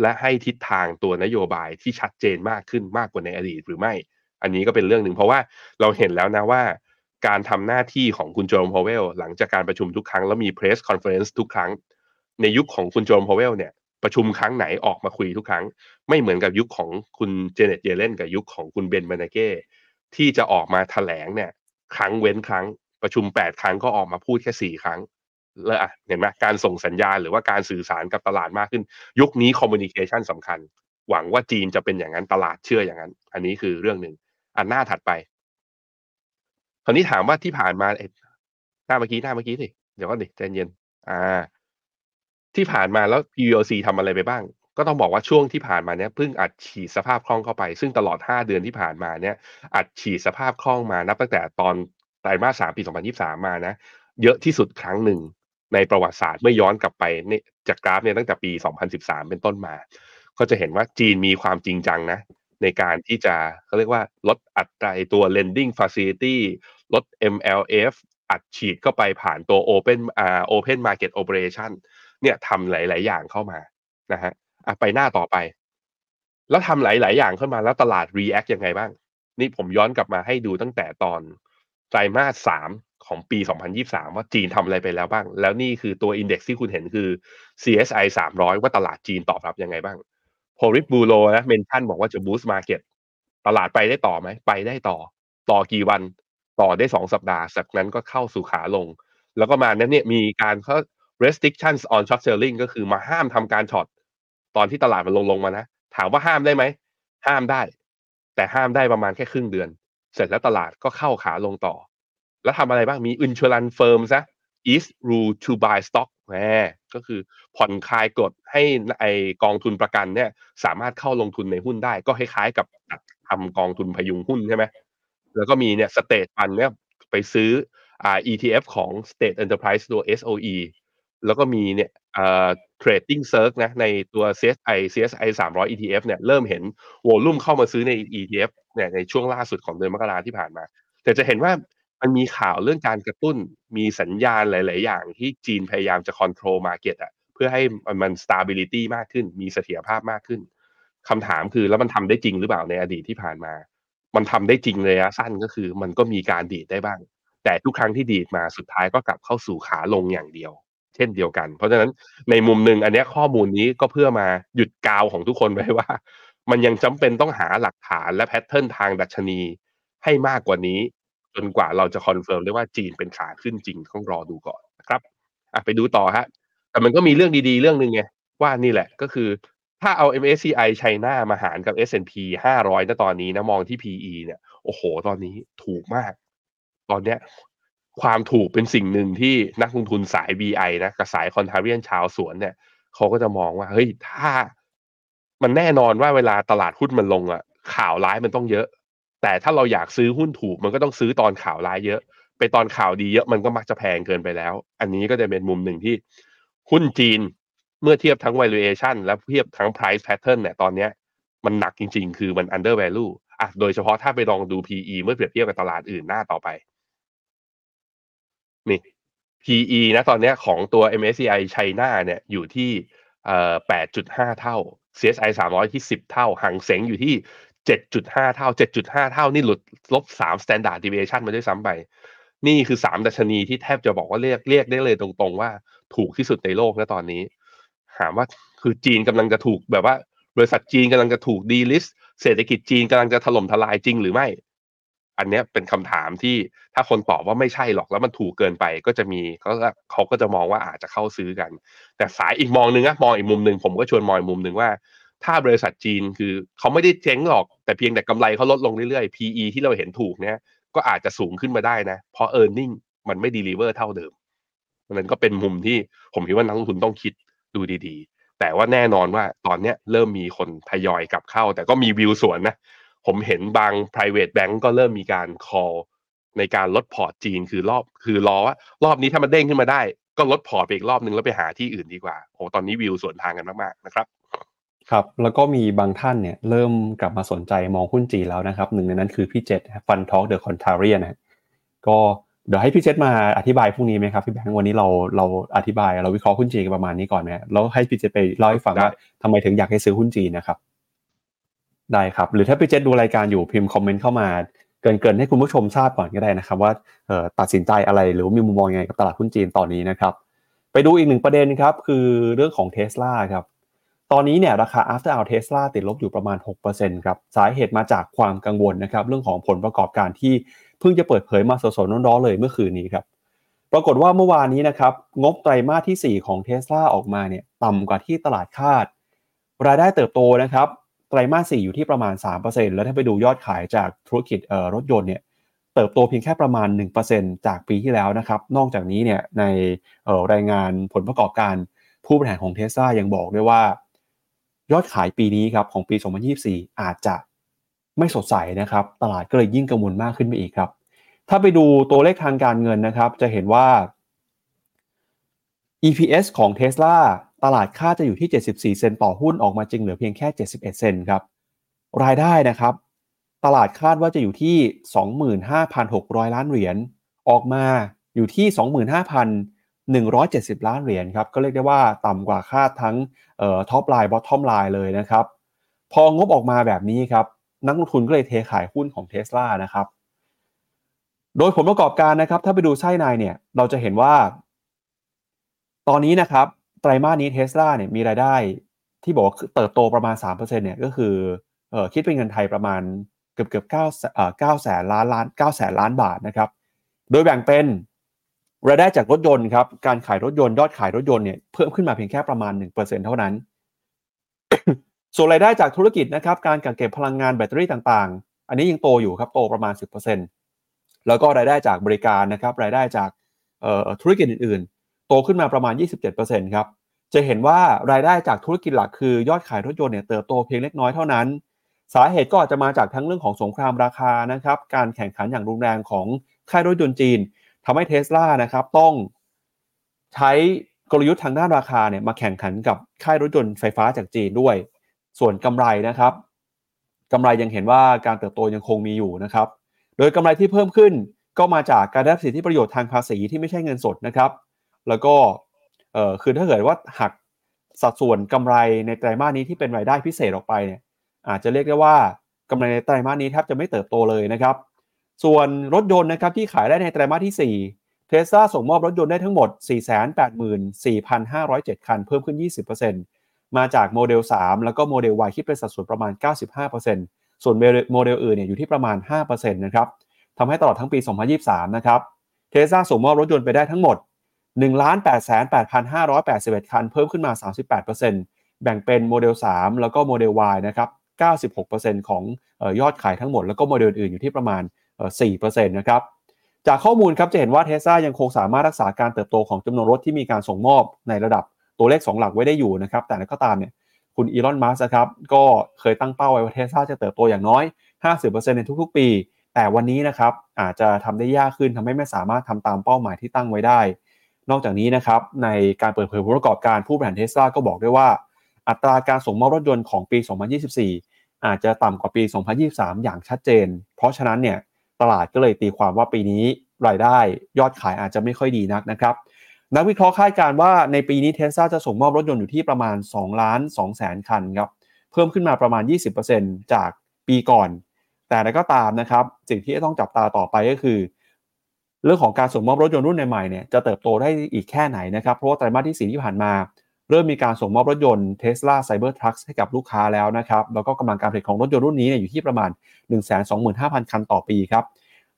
และให้ทิศทางตัวนโยบายที่ชัดเจนมากขึ้นมากกว่าในอดีตหรือไม่ อันนี้ก็เป็นเรื่องหนึ่งเพราะว่าเราเห็นแล้วนะว่า การทำหน้าที่ของคุณ Jerome Powell หลังจากการประชุมทุกครั้งแล้วมี press conference ทุกครั้ง ในยุคของคุณ Jerome Powell เนี่ยประชุมครั้งไหนออกมาคุยทุกครั้ง ไม่เหมือนกับยุคของคุณเจเน็ตเยเลนกับยุคของคุณเบนมานาเก้ที่จะออกมาแถลงเนี่ย ครั้งเว้นครั้ง ประชุม 8 ครั้งก็ออกมาพูดแค่ 4 ครั้งแล้วเห็นไหมการส่งสัญญาณหรือว่าการสื่อสารกับตลาดมากขึ้น ยุคนี้คอมมูนิเคชันสำคัญ หวังว่าจีนจะเป็นอย่างนั้นตลาดเชื่ออย่างนั้น อันนี้คือเรื่องหนึ่ง อันหน้าถัดไป คราวนี้ถามว่าที่ผ่านมาหน้าเมื่อกี้หน้าเมื่อกี้สิเดี๋ยวก็ดิใจเย็น อ่า ที่ผ่านมาแล้ว POC ทำอะไรไปบ้าง ก็ต้องบอกว่าช่วงที่ผ่านมาเนี้ยเพิ่งอัดฉีดสภาพคล่องเข้าไป ซึ่งตลอด 5 เดือนที่ผ่านมาเนี้ยอัดฉีดสภาพคล่องมานับตั้งแต่ตอนไตรมาสสามปี 2023 มานะ เยอะที่สุดครั้งหนึ่งในประวัติศาสตร์เมื่อย้อนกลับไปเนี่ยจากกราฟเนี่ยตั้งแต่ปี 2013 เป็นต้นมา ก็จะเห็นว่าจีนมีความจริงจังนะ ในการที่จะเขาเรียกว่าลดอัตราตัว lending facility ลด MLF อัดฉีดเข้าไปผ่านตัว Open อ่า Open Market Operation เนี่ยทำหลาย ๆ อย่างเข้ามานะฮะไปหน้าต่อไป แล้วทำหลาย ๆ อย่างเข้ามาแล้วตลาด react ยังไงบ้าง นี่ผมย้อนกลับมาให้ดูตั้งแต่ตอนไตรมาสสามของปี 2023 ว่าจีนทำอะไรไปแล้วบ้าง แล้วนี่คือตัวอินเด็กซ์ที่คุณเห็นคือ CSI 300 ว่าตลาดจีนตอบรับยังไงบ้าง โพลิบูโรนะเมนชั่นบอกว่าจะบูสต์มาเก็ตตลาดไปได้ต่อไหม ไปได้ต่อ ต่อกี่วัน ต่อได้สองสัปดาห์จากนั้นก็เข้าสู่ขาลง แล้วก็มานั้นเนี่ยมีการเขา restrictions on short selling ก็คือมาห้ามทำการช็อตตอนที่ตลาดมันลงลงมานะ ถามว่าห้ามได้ไหม ห้ามได้ แต่ห้ามได้ประมาณแค่ครึ่งเดือน เสร็จแล้วตลาดก็เข้าขาลงต่อ แล้วทำอะไรบ้างมี insurance firm ซะ is rule to buy stock แหม ก็คือผ่อนคลายกฎให้ไอกองทุนประกันเนี่ยสามารถเข้าลงทุนในหุ้นได้ ก็คล้ายๆกับทำกองทุนพยุงหุ้นใช่ไหมแล้วก็มีเนี่ยสเตทฟันเนี่ยไปซื้ออ่า ETF ของ State Enterprise ตัว SOE แล้วก็มีเนี่ยเอ่อ trading surge นะในตัว CSI CSI 300 ETF เนี่ยเริ่มเห็นโวลุ่มเข้ามาซื้อใน ETF เนี่ยในช่วงล่าสุดของเดือนมกราที่ผ่านมา แต่จะเห็นว่า มันมีข่าวเรื่องการกระตุ้น มีสัญญาณหลาย ๆ อย่างที่จีนพยายามจะ control market อะเพื่อให้มัน stability มากขึ้น มีเสถียรภาพมากขึ้นคำถามคือแล้วมันทำได้จริงหรือเปล่าในอดีตที่ผ่านมา มันทำได้จริงเลยอะสั้นก็คือ มันก็มีการดีดได้บ้าง แต่ทุกครั้งที่ดีดมาสุดท้ายก็กลับเข้าสู่ขาลงอย่างเดียว เช่นเดียวกัน เพราะฉะนั้นในมุมหนึ่งอันนี้ข้อมูลนี้ก็เพื่อมาหยุดกาวของทุกคนไว้ว่า มันยังจำเป็นต้องหาหลักฐานและ pattern ทางดัชนีให้มากกว่านี้ จนกว่าเราจะ confirm ได้ว่าจีนเป็นขาขึ้นจริงต้องรอดูก่อนนะครับอะไปดูต่อฮะแต่มันก็มีเรื่องดีๆ เรื่องหนึ่งไงว่านี่แหละก็คือถ้าเอา MSCI ไชน่ามาหารกับ S&P 500ณตอนนี้นะมองที่ PE เนี่ยโอ้โห ตอนนี้ถูกมาก ตอนเนี้ยความถูกเป็นสิ่งหนึ่งที่นักลงทุนสาย BI นะกับสายคอนเทเรียนชาวสวนเนี่ยเขาก็จะมองว่าเฮ้ยถ้า มันแน่นอนว่าเวลาตลาดหุ้นมันลงอะข่าวร้ายมันต้องเยอะ แต่ถ้าเราอยากซื้อหุ้นถูก มันก็ต้องซื้อตอนข่าวร้ายเยอะ ไปตอนข่าวดีเยอะมันก็มักจะแพงเกินไปแล้ว อันนี้ก็จะเป็นมุมหนึ่งที่หุ้นจีนเมื่อเทียบทั้ง valuation และเทียบทั้ง price pattern เนี่ยตอนเนี้ยมันหนักจริง ๆ คือมัน under value อะโดยเฉพาะถ้าไปลองดู PE เมื่อเปรียบเทียบกับตลาดอื่นหน้าต่อไป นี่ PE นะตอนเนี้ยของตัว MSCI ไชน่าเนี่ยอยู่ที่เอ่อ8.5 เท่า CSI 300 ที่ 10 เท่า หังเสงอยู่ที่ 7.5 เท่า 7.5 เท่านี่หลุดลบ3 standard deviation มาด้วยซ้ำไป นี่คือ 3 ดัชนีที่แทบจะบอกว่าเรียกเรียกได้เลยตรงๆว่าถูกที่สุดในโลกนะตอนนี้ ถามว่าคือจีนกำลังจะถูกแบบว่า บริษัทจีนกำลังจะถูกดีลิสเศรษฐกิจจีนกำลังจะถล่มทลายจริงหรือไม่ อันนี้เป็นคำถามที่ถ้าคนตอบว่าไม่ใช่หรอกแล้วมันถูกเกินไปก็จะมีเขาก็เขาก็จะมองว่าอาจจะเข้าซื้อกัน แต่สายอีกมองหนึ่งนะมองอีกมุมหนึ่งผมก็ชวนมองอีกมุมหนึ่งว่า ถ้าบริษัทจีนคือเขาไม่ได้เจ๊งหรอก แต่เพียงแต่กำไรเขาลดลงเรื่อยๆ PE ที่เราเห็นถูกเนี่ยก็อาจจะสูงขึ้นมาได้นะ เพราะ e a r n i n g มันไม่ deliver เท่าเดิมนั้นก็เป็นมุมที่ผมคิดว่านักลงทุนต้องคิดดูดีๆ แต่ว่าแน่นอนว่าตอนเนี้ยเริ่มมีคนทยอยกลับเข้า แต่ก็มีวิวสวนนะ ผมเห็นบาง private bank ก็เริ่มมีการ call ในการลดพอร์ตจีนคือรอบคือรอว่ารอบนี้ถ้ามันเด้งขึ้นมาได้ ก็ลดพอร์ตไปอีกรอบนึงแล้วไปหาที่อื่นดีกว่าโอ้ตอนนี้วิวสวนทางกันมากๆนะครับ ครับ แล้วก็มีบางท่านเนี่ยเริ่มกลับมาสนใจมองหุ้นจีนแล้วนะครับหนึ่งในนั้นคือพี่เจษฟันทอกเดอะคอนทาเรียนะก็เดี๋ยวให้พี่เจษมาอธิบายพรุ่งนี้ไหมครับพี่แบงค์วันนี้เราเราอธิบายเราวิเคราะห์หุ้นจีนกันประมาณนี้ก่อนไหมแล้วให้พี่เจษไปเล่าให้ฟังว่าทำไมถึงอยากให้ซื้อหุ้นจีนนะครับ ได้ครับ หรือถ้าพี่เจษดูรายการอยู่พิมพ์คอมเมนต์เข้ามา เกินเกินให้คุณผู้ชมทราบก่อนก็ได้นะครับ ว่าเอ่อตัดสินใจอะไรหรือมีมุมมองยังไงกับตลาดหุ้นจีนตอนนี้นะครับ ไปดูอีกหนึ่งประเด็นครับคือเรื่องของเท s l a ครับ ตอนนี้เนี่ยราคา after hour Tesla ติดลบอยู่ประมาณ 6%ครับ สาเหตุมาจากความกังวลนะครับเรื่องของผลประกอบการที่เพิ่งจะเปิดเผยมาสดๆร้อนๆเลยเมื่อคืนนี้ครับ ปรากฏว่าเมื่อวานนี้นะครับงบไตรมาสที่ 4 ของ Tesla ออกมาเนี่ยต่ำกว่าที่ตลาดคาด รายได้เติบโตนะครับไตรมาส 4 อยู่ที่ประมาณ 3%แล้วถ้าไปดูยอดขายจากธุรกิจรถยนต์เนี่ยเติบโตเพียงแค่ประมาณ 1%จากปีที่แล้วนะครับ นอกจากนี้เนี่ยในรายงานผลประกอบการผู้บริหารของ Tesla ยังบอกด้วยว่า ยอดขายปีนี้ครับของปี 2024 อาจจะไม่สดใสนะครับ ตลาดก็เลยยิ่งกังวลมากขึ้นไปอีกครับ ถ้าไปดูตัวเลขทางการเงินนะครับ จะเห็นว่า EPS ของ Tesla ตลาดค่าจะอยู่ที่ 74 เซนต์ต่อหุ้นออกมาจริงเหลือเพียงแค่ 71 เซนต์ครับ รายได้นะครับ ตลาดคาดว่าจะอยู่ที่ 25,600 ล้านเหรียญ ออกมาอยู่ที่ 170 ล้านเหรียญครับก็เรียกได้ว่าต่ำกว่าคาดทั้ง top line bottom line เลยนะครับ พองบออกมาแบบนี้ครับ นักลงทุนก็เลยเทขายหุ้นของเท s l a นะครับ โดยผลประกอบการนะครับ ถ้าไปดูไส้ในเนี่ย เราจะเห็นว่า ตอนนี้นะครับ ไตรมาสนี้ Tesla เนี่ยมีรายได้ที่บอกว่าเติบโตประมาณ 3%เนี่ยก็คือเออคิดเป็นเงินไทยประมาณเกือบเกือบเก้าเก้าแสนล้านล้านเก้าแสนล้านบาทนะครับ โดยแบ่งเป็น รายได้จากรถยนต์ครับ การขายรถยนต์ยอดขายรถยนต์เนี่ยเพิ่มขึ้นมาเพียงแค่ประมาณ 1%เท่านั้น ส่วนรายได้จากธุรกิจนะครับ การกักเก็บพลังงานแบตเตอรี่ต่างๆ อันนี้ยังโตอยู่ครับ โตประมาณ 10%แล้วก็รายได้จากบริการนะครับ รายได้จากธุรกิจอื่นๆ โตขึ้นมาประมาณ 27%ครับ จะเห็นว่ารายได้จากธุรกิจหลักคือยอดขายรถยนต์เนี่ยเติบโตเพียงเล็กน้อยเท่านั้น สาเหตุก็อาจจะมาจากทั้งเรื่องของสงครามราคานะครับ การแข่งขันอย่างรุนแรงของค่ายรถยนต์จีน ทำให้เทสลานะครับต้องใช้กลยุทธ์ทางด้านราคาเนี่ยมาแข่งขันกับค่ายรถยนต์ไฟฟ้าจากจีนด้วย ส่วนกำไรนะครับกำไรยังเห็นว่าการเติบโตยังคงมีอยู่นะครับ โดยกำไรที่เพิ่มขึ้นก็มาจากการได้สิทธิประโยชน์ทางภาษีที่ไม่ใช่เงินสดนะครับ แล้วก็คือถ้าเกิดว่าหักสัดส่วนกำไรในไตรมาสนี้ที่เป็นรายได้พิเศษออกไปเนี่ยอาจจะเรียกได้ว่ากำไรในไตรมาสนี้แทบจะไม่เติบโตเลยนะครับ ส่วนรถยนต์นะครับที่ขายได้ในไตรมาสที่ 4 เทสซาส่งมอบรถยนต์ได้ทั้งหมด 484,507 คัน เพิ่มขึ้น 20%มาจากโมเดล 3 แล้วก็โมเดล Y คิดเป็นสัดส่วนประมาณ 95%ส่วนโมเดลอื่นเนี่ยอยู่ที่ประมาณ 5%นะครับทำให้ตลอดทั้งปี 2023 นะครับเทสซาส่งมอบรถยนต์ไปได้ทั้งหมด 1 8 8 5 8 1 คัน เพิ่มขึ้นมา 38%แบ่งเป็นโมเดล 3 แล้วก็ Model Y นะครับ 96%ของยอดขายทั้งหมด แล้วก็โมเดลอื่นอยู่ที่ประมาณ 4%นะครับจากข้อมูลครับจะเห็นว่าเทสซายังคงสามารถรักษาการเติบโตของจำนวนรถที่มีการส่งมอบในระดับตัวเลข 2 หลักไว้ได้อยู่นะครับแต่ก็ตามเนี่ยคุณอีลอนมัสครับก็เคยตั้งเป้าไว้ว่าเทสซาจะเติบโตอย่างน้อย 50%ในทุกๆ ปี แต่วันนี้นะครับอาจจะทำได้ยากขึ้นทำให้ไม่สามารถทำตามเป้าหมายที่ตั้งไว้ได้ นอกจากนี้นะครับในการเปิดเผยผลประกอบการผู้บริหารเทสลาก็บอกด้วยว่า อัตราการส่งมอบรถยนต์ของปี 2024 อาจจะต่ำกว่าปี 2023 อย่างชัดเจน เพราะฉะนั้นเนี่ย ตลาดก็เลยตีความว่าปีนี้รายได้ยอดขายอาจจะไม่ค่อยดีนักนะครับ นักวิเคราะห์คาดการณ์ว่าในปีนี้เทสซาจะส่งมอบรถยนต์อยู่ที่ประมาณ2ล้าน2แสนคันครับเพิ่มขึ้นมาประมาณ 20%จากปีก่อน แต่แล้วก็ตามนะครับ สิ่งที่ต้องจับตาต่อไปก็คือ เรื่องของการส่งมอบรถยนต์รุ่นใหม่เนี่ยจะเติบโตได้อีกแค่ไหนนะครับ เพราะว่าไตรมาสที่ 4 ที่ผ่านมา เริ่มมีการส่งมอบรถยนต์ Tesla Cybertruck ให้กับลูกค้าแล้วนะครับ แล้วก็กำลังการผลิตของรถยนต์รุ่นนี้เนี่ยอยู่ที่ประมาณ 125,000 คันต่อปีครับ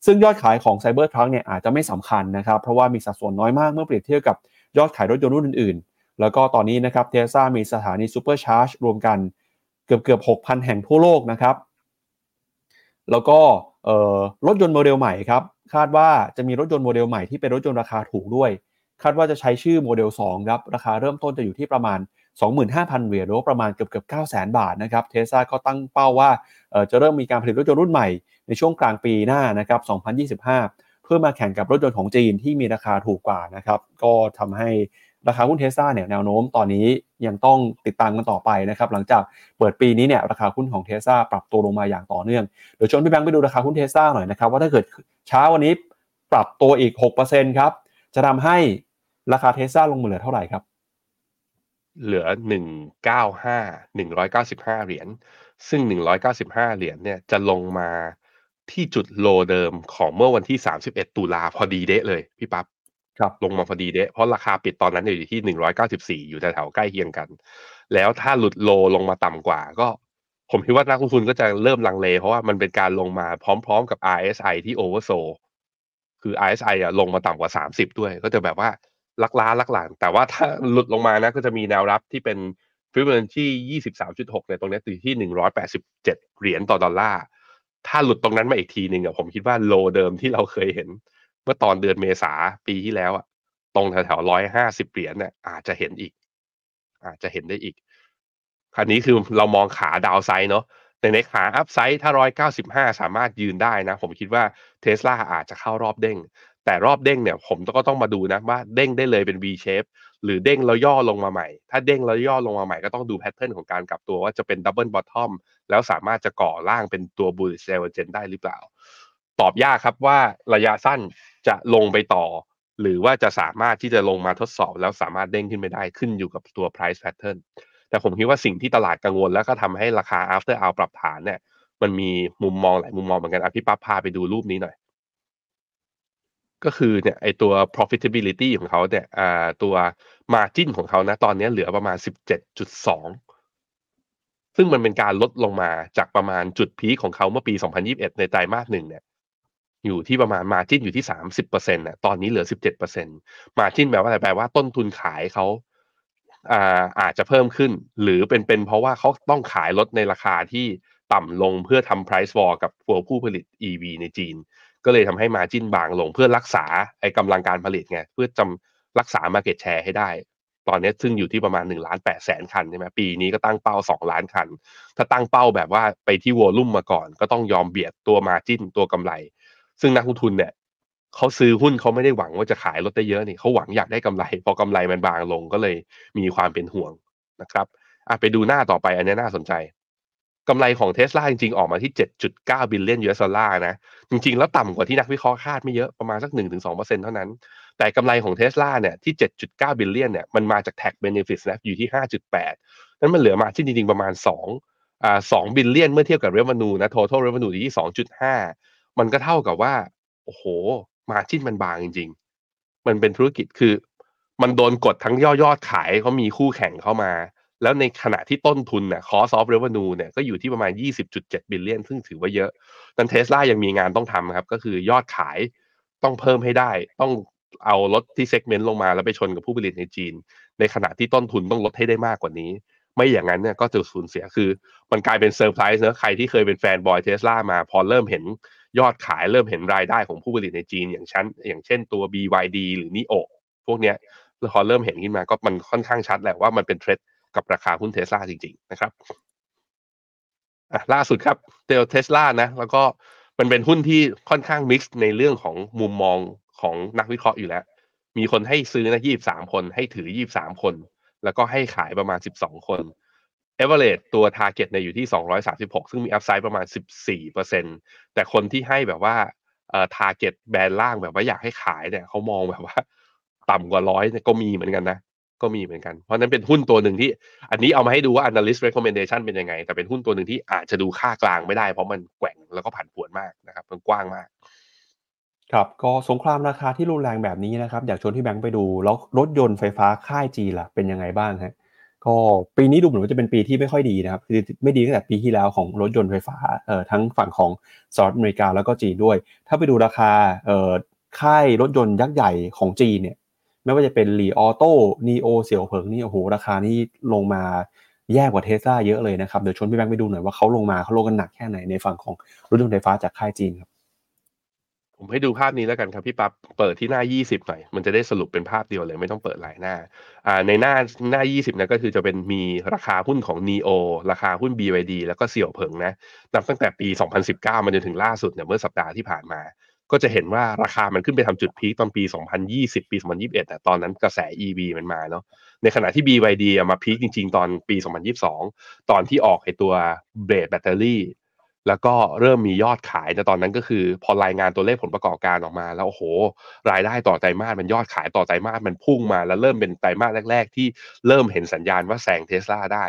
ซึ่งยอดขายของ Cybertruck เนี่ยอาจจะไม่สำคัญนะครับ เพราะว่ามีสัดส่วนน้อยมากเมื่อเปรียบเทียบกับยอดขายรถยนต์รุ่นอื่นๆ แล้วก็ตอนนี้นะครับเทสซามีสถานี Supercharge รวมกันเกือบเกือบ6,000 แห่งทั่วโลกนะครับ แล้วก็รถยนต์โมเดลใหม่ครับ คาดว่าจะมีรถยนต์โมเดลใหม่ที่เป็นรถยนต์ราคาถูกด้วย คาดว่าจะใช้ชื่อโมเดล2ครับ ราคาเริ่มต้นจะอยู่ที่ประมาณ 25,000 เหรียญหรือประมาณเกือบเกือบ900,000 บาทนะครับเทสซาก็ตั้งเป้าว่าจะเริ่มมีการผลิตรถยนต์รุ่นใหม่ในช่วงกลางปีหน้านะครับ 2025 เพื่อมาแข่งกับรถยนต์ของจีนที่มีราคาถูกกว่านะครับก็ทำให้ราคาหุ้นเทสซาเนี่ยแนวโน้มตอนนี้ยังต้องติดตามกันต่อไปนะครับหลังจากเปิดปีนี้เนี่ยราคาหุ้นของเทสซาปรับตัวลงมาอย่างต่อเนื่องเดี๋ยวชวนพี่แบงค์ไปดูราคาหุ้นเทสซาหน่อยนะครับว่าถ้าเกิดเช้าวันนี้ปรับตัวอีก6%ครับจะทำให้ ราคาเทสซาลงมาเหลือเท่าไหร่ครับ เหลือ195 195เหรียญ ซึ่ง195เหรียญเนี่ยจะลงมาที่จุดโลเดิมของเมื่อวันที่31ตุลาพอดีเดะเลยพี่ปับ๊บครับลงมาพอดีเดะเพราะราคาปิดตอนนั้นอยู่ที่194อยู่แถวๆใกล้เคียงกัน แล้วถ้าหลุดโลลงมาต่ำกว่าก็ผมคิดว่านักลงทุนก็จะเริ่มลังเล เพราะว่ามันเป็นการลงมาพร้อมๆกับ RSI ที่โอเวอร์โซคือ RSI อะลงมาต่ำกว่า 30 ด้วย ก็จะแบบว่า ลักล้าลักหลังแต่ว่าถ้าหลุดลงมานะก็จะมีแนวรับที่เป็นฟิบเบอร์ที่23.6ในตรงนี้อยู่ที่ 187 เหรียญต่อดอลลาร์ถ้าหลุดตรงนั้นมาอีกทีหนึ่งอะผมคิดว่าโลเดิมที่เราเคยเห็น เมื่อตอนเดือนเมษาปีที่แล้วอะตรงแถวๆร้อยห้าสิบเหรียญเนี่ยอาจจะเห็นอีก อาจจะเห็นได้อีกคราวนี้คือเรามองขาดาวไซด์เนาะในขาอัพไซด์ถ้าร้อยเก้าสิบห้าสามารถยืนได้นะ ผมคิดว่าเทสลาอาจจะเข้ารอบเด้ง แต่รอบเด้งเนี่ยผมก็ต้องมาดูนะว่าเด้งได้เลยเป็น V shape หรือเด้งแล้วย่อลงมาใหม่ ถ้าเด้งแล้วย่อลงมาใหม่ก็ต้องดู pattern ของการกลับตัวว่าจะเป็น double bottom แล้วสามารถจะก่อร่างเป็นตัว bullish signal ได้หรือเปล่า ตอบยากครับว่าระยะสั้นจะลงไปต่อ หรือว่าจะสามารถที่จะลงมาทดสอบแล้วสามารถเด้งขึ้นไปได้ขึ้นอยู่กับตัว price pattern แต่ผมคิดว่าสิ่งที่ตลาดกังวลแล้วก็ทำให้ราคา after hour ปรับฐานเนี่ยมันมีมุมมองหลายมุมมองเหมือนกันอะพี่ปั๊บพาไปดูรูปนี้หน่อย ก็คือเนี่ยไอตัว profitability ของเขาเนี่ยอ่าตัว margin ของเขานะตอนนี้เหลือประมาณ 17.2 ซึ่งมันเป็นการลดลงมาจากประมาณจุดพีคของเขาเมื่อปี 2021 ในไตรมาสหนึ่งเนี่ยอยู่ที่ประมาณ margin อยู่ที่ 30%น่ะตอนนี้เหลือ 17% margin แปลว่าอะไรแปลว่าต้นทุนขายเขาอ่าอาจจะเพิ่มขึ้น หรือเป็นเป็นเพราะว่าเขาต้องขายรถในราคาที่ต่ำลงเพื่อทำ price war กับตัวผู้ผลิต EV ในจีน ก็เลยทำให้ margin บางลงเพื่อรักษาไอ้กำลังการผลิตไงเพื่อจำรักษา market share ให้ได้ ตอนนี้ซึ่งอยู่ที่ประมาณ1ล้าน8แสนคันใช่ไหมปีนี้ก็ตั้งเป้า 2 ล้านคัน ถ้าตั้งเป้าแบบว่าไปที่วอลุ่มมาก่อน ก็ต้องยอมเบียดตัว margin ตัวกำไร ซึ่งนักลงทุนเนี่ยเขาซื้อหุ้นเขาไม่ได้หวังว่าจะขายรถได้เยอะนี่เขาหวังอยากได้กำไร พอกำไรมันบางลงก็เลยมีความเป็นห่วงนะครับอะไปดูหน้าต่อไปอันนี้น่าสนใจ กำไรของเทสลาจริงๆ ออกมาที่ 7.9 billion US dollar นะ จริงๆ แล้วต่ำกว่าที่นักวิเคราะห์คาดไม่เยอะประมาณสัก 1-2%เท่านั้น แต่กำไรของเทสลาเนี่ยที่ 7.9 billion เนี่ยมันมาจาก tax benefit นะอยู่ที่ 5.8 นั้นมันเหลือมาที่จริงๆ ประมาณ2อ่า2 billion เมื่อเทียบกับ revenue นะ total revenue อยู่ที่ 2.5 มันก็เท่ากับว่า โอ้โห margin มันบางจริง ๆ มันเป็นธุรกิจคือ มันโดนกดทั้งย่อยอดขายเขามีคู่แข่งเข้ามา แล้วในขณะที่ต้นทุนเนี่ย cost of revenue เนี่ยก็อยู่ที่ประมาณ 20.7 billion ซึ่งถือว่าเยอะนั้นเทสลายังมีงานต้องทำครับ ก็คือยอดขายต้องเพิ่มให้ได้ ต้องเอารถที่ segment ลงมาแล้วไปชนกับผู้ผลิตในจีน ในขณะที่ต้นทุนต้องลดให้ได้มากกว่านี้ ไม่อย่างนั้นเนี่ยก็จะสูญเสียคือ มันกลายเป็นเซอร์ไพรส์เนอะใครที่เคยเป็น fanboy เทสลามา พอเริ่มเห็นยอดขายเริ่มเห็นรายได้ของผู้ผลิตในจีน อย่างชั้นอย่างเช่นตัว BYD หรือ NIO พวกเนี้ยพอเริ่มเห็นขึ้นมาก็มันค่อนข้างชัดแหละว่ามันเป็น threat กับราคาหุ้นเทสลาจริง ๆ นะครับอะล่าสุดครับเตลเทสลานะ แล้วก็มันเป็นหุ้นที่ค่อนข้าง mix ในเรื่องของมุมมองของนักวิเคราะห์อยู่แล้ว มีคนให้ซื้อนะยี่บสามคน ให้ถือยี่บสามคน แล้วก็ให้ขายประมาณสิบสองคนเอเวอเรสตัว Target เนี่ยอยู่ที่ 236 ซึ่งมีอัพไซด์ประมาณ 14%แต่คนที่ให้แบบว่าเอ่อ Target แบรนด์ล่างแบบว่าอยากให้ขายเนี่ยเขามองแบบว่า ต่ำกว่าร้อยเนี่ยก็มีเหมือนกันนะ ก็มีเหมือนกัน เพราะนั้นเป็นหุ้นตัวหนึ่งที่ อันนี้เอามาให้ดูว่า analyst recommendation เป็นยังไง แต่เป็นหุ้นตัวหนึ่งที่อาจจะดูค่ากลางไม่ได้ เพราะมันแกว่งแล้วก็ผันผวนมากนะครับ มันกว้างมาก ครับ ก็สงครามราคาที่รุนแรงแบบนี้นะครับ อยากชวนที่แบงค์ไปดู แล้วรถยนต์ไฟฟ้าค่ายจีล่ะ เป็นยังไงบ้างฮะ ก็ปีนี้ดูเหมือนว่าจะเป็นปีที่ไม่ค่อยดีนะครับ คือไม่ดีตั้งแต่ปีที่แล้วของรถยนต์ไฟฟ้า เอ่อ ทั้งฝั่งของสหรัฐอเมริกาแล้วก็จีนด้วย ถ้าไปดูราคา เอ่อ ค่ายรถยนต์ยักษ์ใหญ่ของจีนเนี่ย ไม่ว่าจะเป็นหลีออโต้นีโอเสี่ยวเผิงนี่โอ้โหราคานี่ลงมาแย่กว่าเทสลาเยอะเลยนะครับเดี๋ยวชวนพี่แบงค์ไปดูหน่อยว่าเขาลงมาเขาลงกันหนักแค่ไหนในฝั่งของรถยนต์ไฟฟ้าจากค่ายจีนครับผมให้ดูภาพนี้แล้วกันครับพี่ปั๊บเปิดที่หน้า 20 หน่อย มันจะได้สรุปเป็นภาพเดียวเลย ไม่ต้องเปิดหลายหน้าอ่าในหน้าหน้า 20นะก็คือจะเป็นมีราคาหุ้นของ NEO ราคาหุ้น BYD แล้วก็เสี่ยวเผิงนะนับตั้งแต่ปี 2019มาจนถึงล่าสุดเนี่ยเมื่อสัปดาห์ที่ผ่านมา ก็จะเห็นว่าราคามันขึ้นไปทำจุดพีคตอนปี 2020 ปี 2021อ่ตอนนั้นกระแส EV มันมาเนาะในขณะที่ BYD มาพีคจริง ๆ ตอนปี 2022 ตอนที่ออกไอตัวเบรดแบตเตอรี่ แล้วก็เริ่มมียอดขายแต่ตอนนั้นก็คือพอรายงานตัวเลขผลประกอบการออกมา แล้วโอ้โห รายได้ต่อไตรมาสมันยอดขายต่อไตรมาสมันพุ่งมาแล้วเริ่มเป็นไตรมาสแรก ๆ ที่เริ่มเห็นสัญญาณว่าแซงเทสลาได้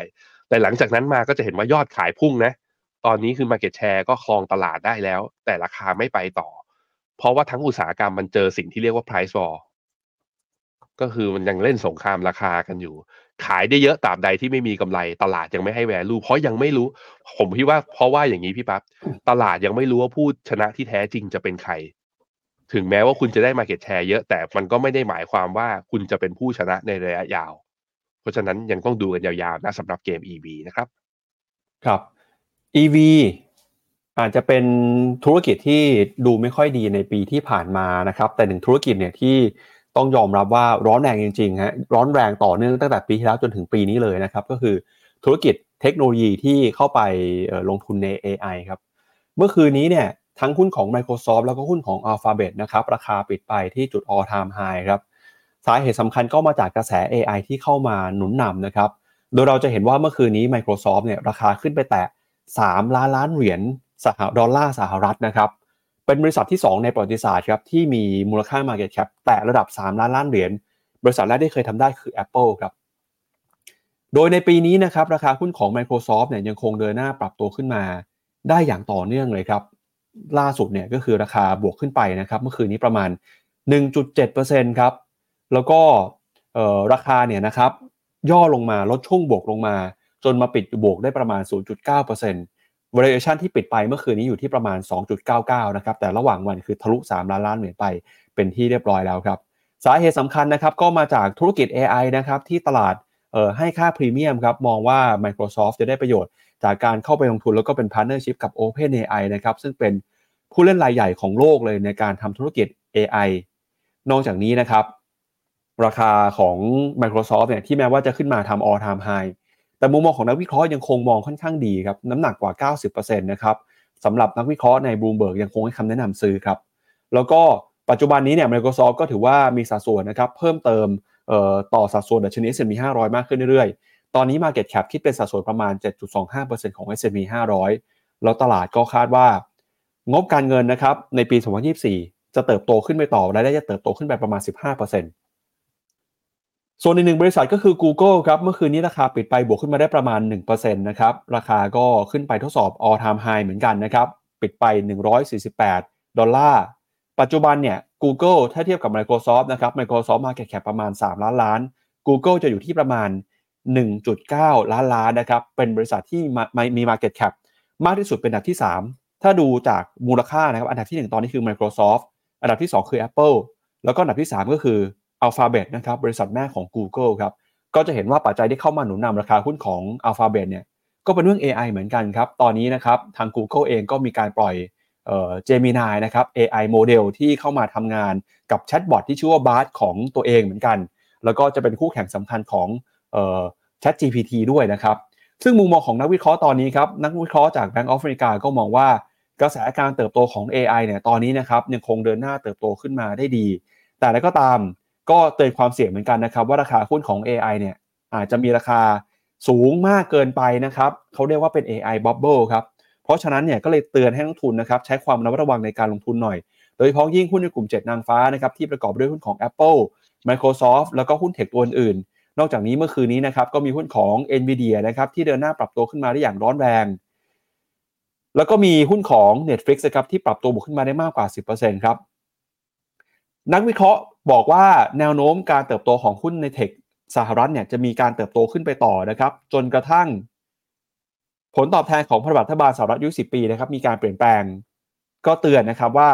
แต่หลังจากนั้นมาก็จะเห็นว่ายอดขายพุ่งนะตอนนี้คือ Market Share ก็ครองตลาดได้แล้ว แต่ราคาไม่ไปต่อ เพราะว่าทั้งอุตสาหกรรมมันเจอสิ่งที่เรียกว่า price war ก็คือมันยังเล่นสงครามราคากันอยู่ ขายได้เยอะตาบใดที่ไม่มีกำไรตลาดยังไม่ให้แวลูเพราะยังไม่รู้ ผมคิดว่าเพราะว่าอย่างนี้พี่ปั๊บตลาดยังไม่รู้ว่าผู้ชนะที่แท้จริงจะเป็นใคร ถึงแม้ว่าคุณจะได้มาเก็ตแชร์เยอะแต่มันก็ไม่ได้หมายความว่าคุณจะเป็นผู้ชนะในระยะยาว เพราะฉะนั้นยังต้องดูกันยาวๆนะสำหรับเกม EV นะครับ ครับ EV อาจจะเป็นธุรกิจที่ดูไม่ค่อยดีในปีที่ผ่านมานะครับ แต่หนึ่งธุรกิจเนี่ยที่ต้องยอมรับว่าร้อนแรงจริงๆฮะร้อนแรงต่อเนื่องตั้งแต่ปีที่แล้วจนถึงปีนี้เลยนะครับ ก็คือธุรกิจเทคโนโลยีที่เข้าไปลงทุนใน AI ครับ เมื่อคืนนี้เนี่ยทั้งหุ้นของ Microsoft แล้วก็หุ้นของ Alphabet นะครับราคาปิดไปที่จุด all time high ครับสาเหตุสำคัญก็มาจากกระแส AI ที่เข้ามาหนุนนำนะครับ โดยเราจะเห็นว่าเมื่อคืนนี้ Microsoft เนี่ยราคาขึ้นไปแตะ3ล้านล้านเหรียญ สหดอลลาร์สหรัฐนะครับ เป็นบริษัทที่ 2 ในประวัติศาสตร์ครับที่มีมูลค่า Market Cap แตะระดับ 3 ล้านล้านเหรียญ บริษัทแรกที่เคยทำได้คือ Apple ครับ โดยในปีนี้นะครับราคาหุ้นของ Microsoft เนี่ยยังคงเดินหน้าปรับตัวขึ้นมา ได้อย่างต่อเนื่องเลยครับ ล่าสุดเนี่ยก็คือราคาบวกขึ้นไปนะครับเมื่อคืนนี้ประมาณ 1.7%ครับ แล้วก็ราคาเนี่ยนะครับย่อลงมาลดช่วงบวกลงมา จนมาปิดบวกได้ประมาณ 0.9% valuation ที่ปิดไปเมื่อคืนนี้อยู่ที่ประมาณ 2.99 นะครับ แต่ระหว่างวันคือทะลุ 3 ล้านล้านเหรียญไปเป็นที่เรียบร้อยแล้วครับ สาเหตุสำคัญนะครับก็มาจากธุรกิจ AI นะครับที่ตลาดให้ค่าพรีเมียมครับมองว่า Microsoft จะได้ประโยชน์ จากการเข้าไปลงทุนแล้วก็เป็น partnership กับ OpenAI นะครับซึ่งเป็นผู้เล่นรายใหญ่ของโลกเลยในการทำธุรกิจ AI นอกจากนี้นะครับ ราคาของ Microsoft เนี่ยที่แม้ว่าจะขึ้นมาทำ all time high แต่มุมมองของนักวิเคราะห์ยังคงมองค่อนข้างดีครับน้ำหนักกว่า 90%นะครับสำหรับนักวิเคราะห์ใน Bloomberg ยังคงให้คำแนะนำซื้อครับแล้วก็ปัจจุบันนี้เนี่ย Microsoft ก็ถือว่ามีสัดส่วนนะครับเพิ่มเติมต่อสัดส่วนดัชนี S&P 500 มากขึ้นเรื่อยๆ ตอนนี้ Market Cap คิดเป็นสัดส่วนประมาณ 7.25%ของ S&P 500 แล้วตลาดก็คาดว่า งบการเงินนะครับในปี 2024 จะเติบโตขึ้นไปต่อรายได้จะเติบโตขึ้นไปประมาณ 15% ส่วนอีกหนึ่งบริษัทก็คือ Google ครับ เมื่อคืนนี้ราคาปิดไปบวกขึ้นมาได้ประมาณ 1%นะครับ ราคาก็ขึ้นไปทดสอบ all time high เหมือนกันนะครับ ปิดไป 148 ดอลลาร์ ปัจจุบันเนี่ย Google ถ้าเทียบกับ Microsoft นะครับ Microsoft Market Cap ประมาณ 3 ล้านล้าน Google จะอยู่ที่ประมาณ 1.9 ล้านล้านนะครับ เป็นบริษัทที่มี Market Cap มากที่สุดเป็นอันดับที่ 3 ถ้าดูจากมูลค่านะครับ อันดับที่ 1 ตอนนี้คือ Microsoft อันดับที่ 2 คือ Apple แล้วก็อันดับที่ 3 ก็คือ Alphabet นะครับบริษัทแม่ของ Google ครับก็จะเห็นว่าปัจจัยที่เข้ามาหนุนนำราคาหุ้นของ Alphabet เนี่ยก็เป็นเรื่อง AI เหมือนกันครับ ตอนนี้นะครับทาง Google เองก็มีการปล่อยเอ่อ Gemini นะครับ AI โมเดลที่เข้ามาทำงานกับแชทบอทที่ชื่อว่า Bard ของตัวเองเหมือนกัน แล้วก็จะเป็นคู่แข่งสำคัญของเอ่อ Chat GPT ด้วยนะครับ ซึ่งมุมมองของนักวิเคราะห์ตอนนี้ครับ นักวิเคราะห์จาก Bank of America ก็มองว่ากระแสการเติบโตของ AI เนี่ยตอนนี้นะครับยังคงเดินหน้าเติบโตขึ้นมาได้ดี แต่แล้วก็ตาม ก็เตือนความเสี่ยงเหมือนกันนะครับ ว่าราคาหุ้นของ AI เนี่ยอาจจะมีราคาสูงมากเกินไปนะครับเขาเรียกว่าเป็น AI bubble ครับเพราะฉะนั้นเนี่ยก็เลยเตือนให้นักทุนนะครับใช้ความระมัดระวังในการลงทุนหน่อย โดยเฉพาะยิ่งหุ้นในกลุ่ม 7 นางฟ้านะครับที่ประกอบด้วยหุ้นของ Apple Microsoft แล้วก็หุ้นเทคตัวอื่นนอกจากนี้เมื่อคืนนี้นะครับก็มีหุ้นของ NVIDIA นะครับที่เดินหน้าปรับตัวขึ้นมาได้อย่างร้อนแรง แล้วก็มีหุ้นของ Netflix นะครับที่ปรับตัวบวกขึ้นมาได้มากกว่า 10%ครับนักวิเคราะห์ บอกว่าแนวโน้มการเติบโตของหุ้นในเทคสหรัฐเนี่ยจะมีการเติบโตขึ้นไปต่อนะครับ จนกระทั่ง ผลตอบแทนของพันธบัตรรัฐบาลสหรัฐยุสิปีนะครับมีการเปลี่ยนแปลง ก็เตือนนะครับว่า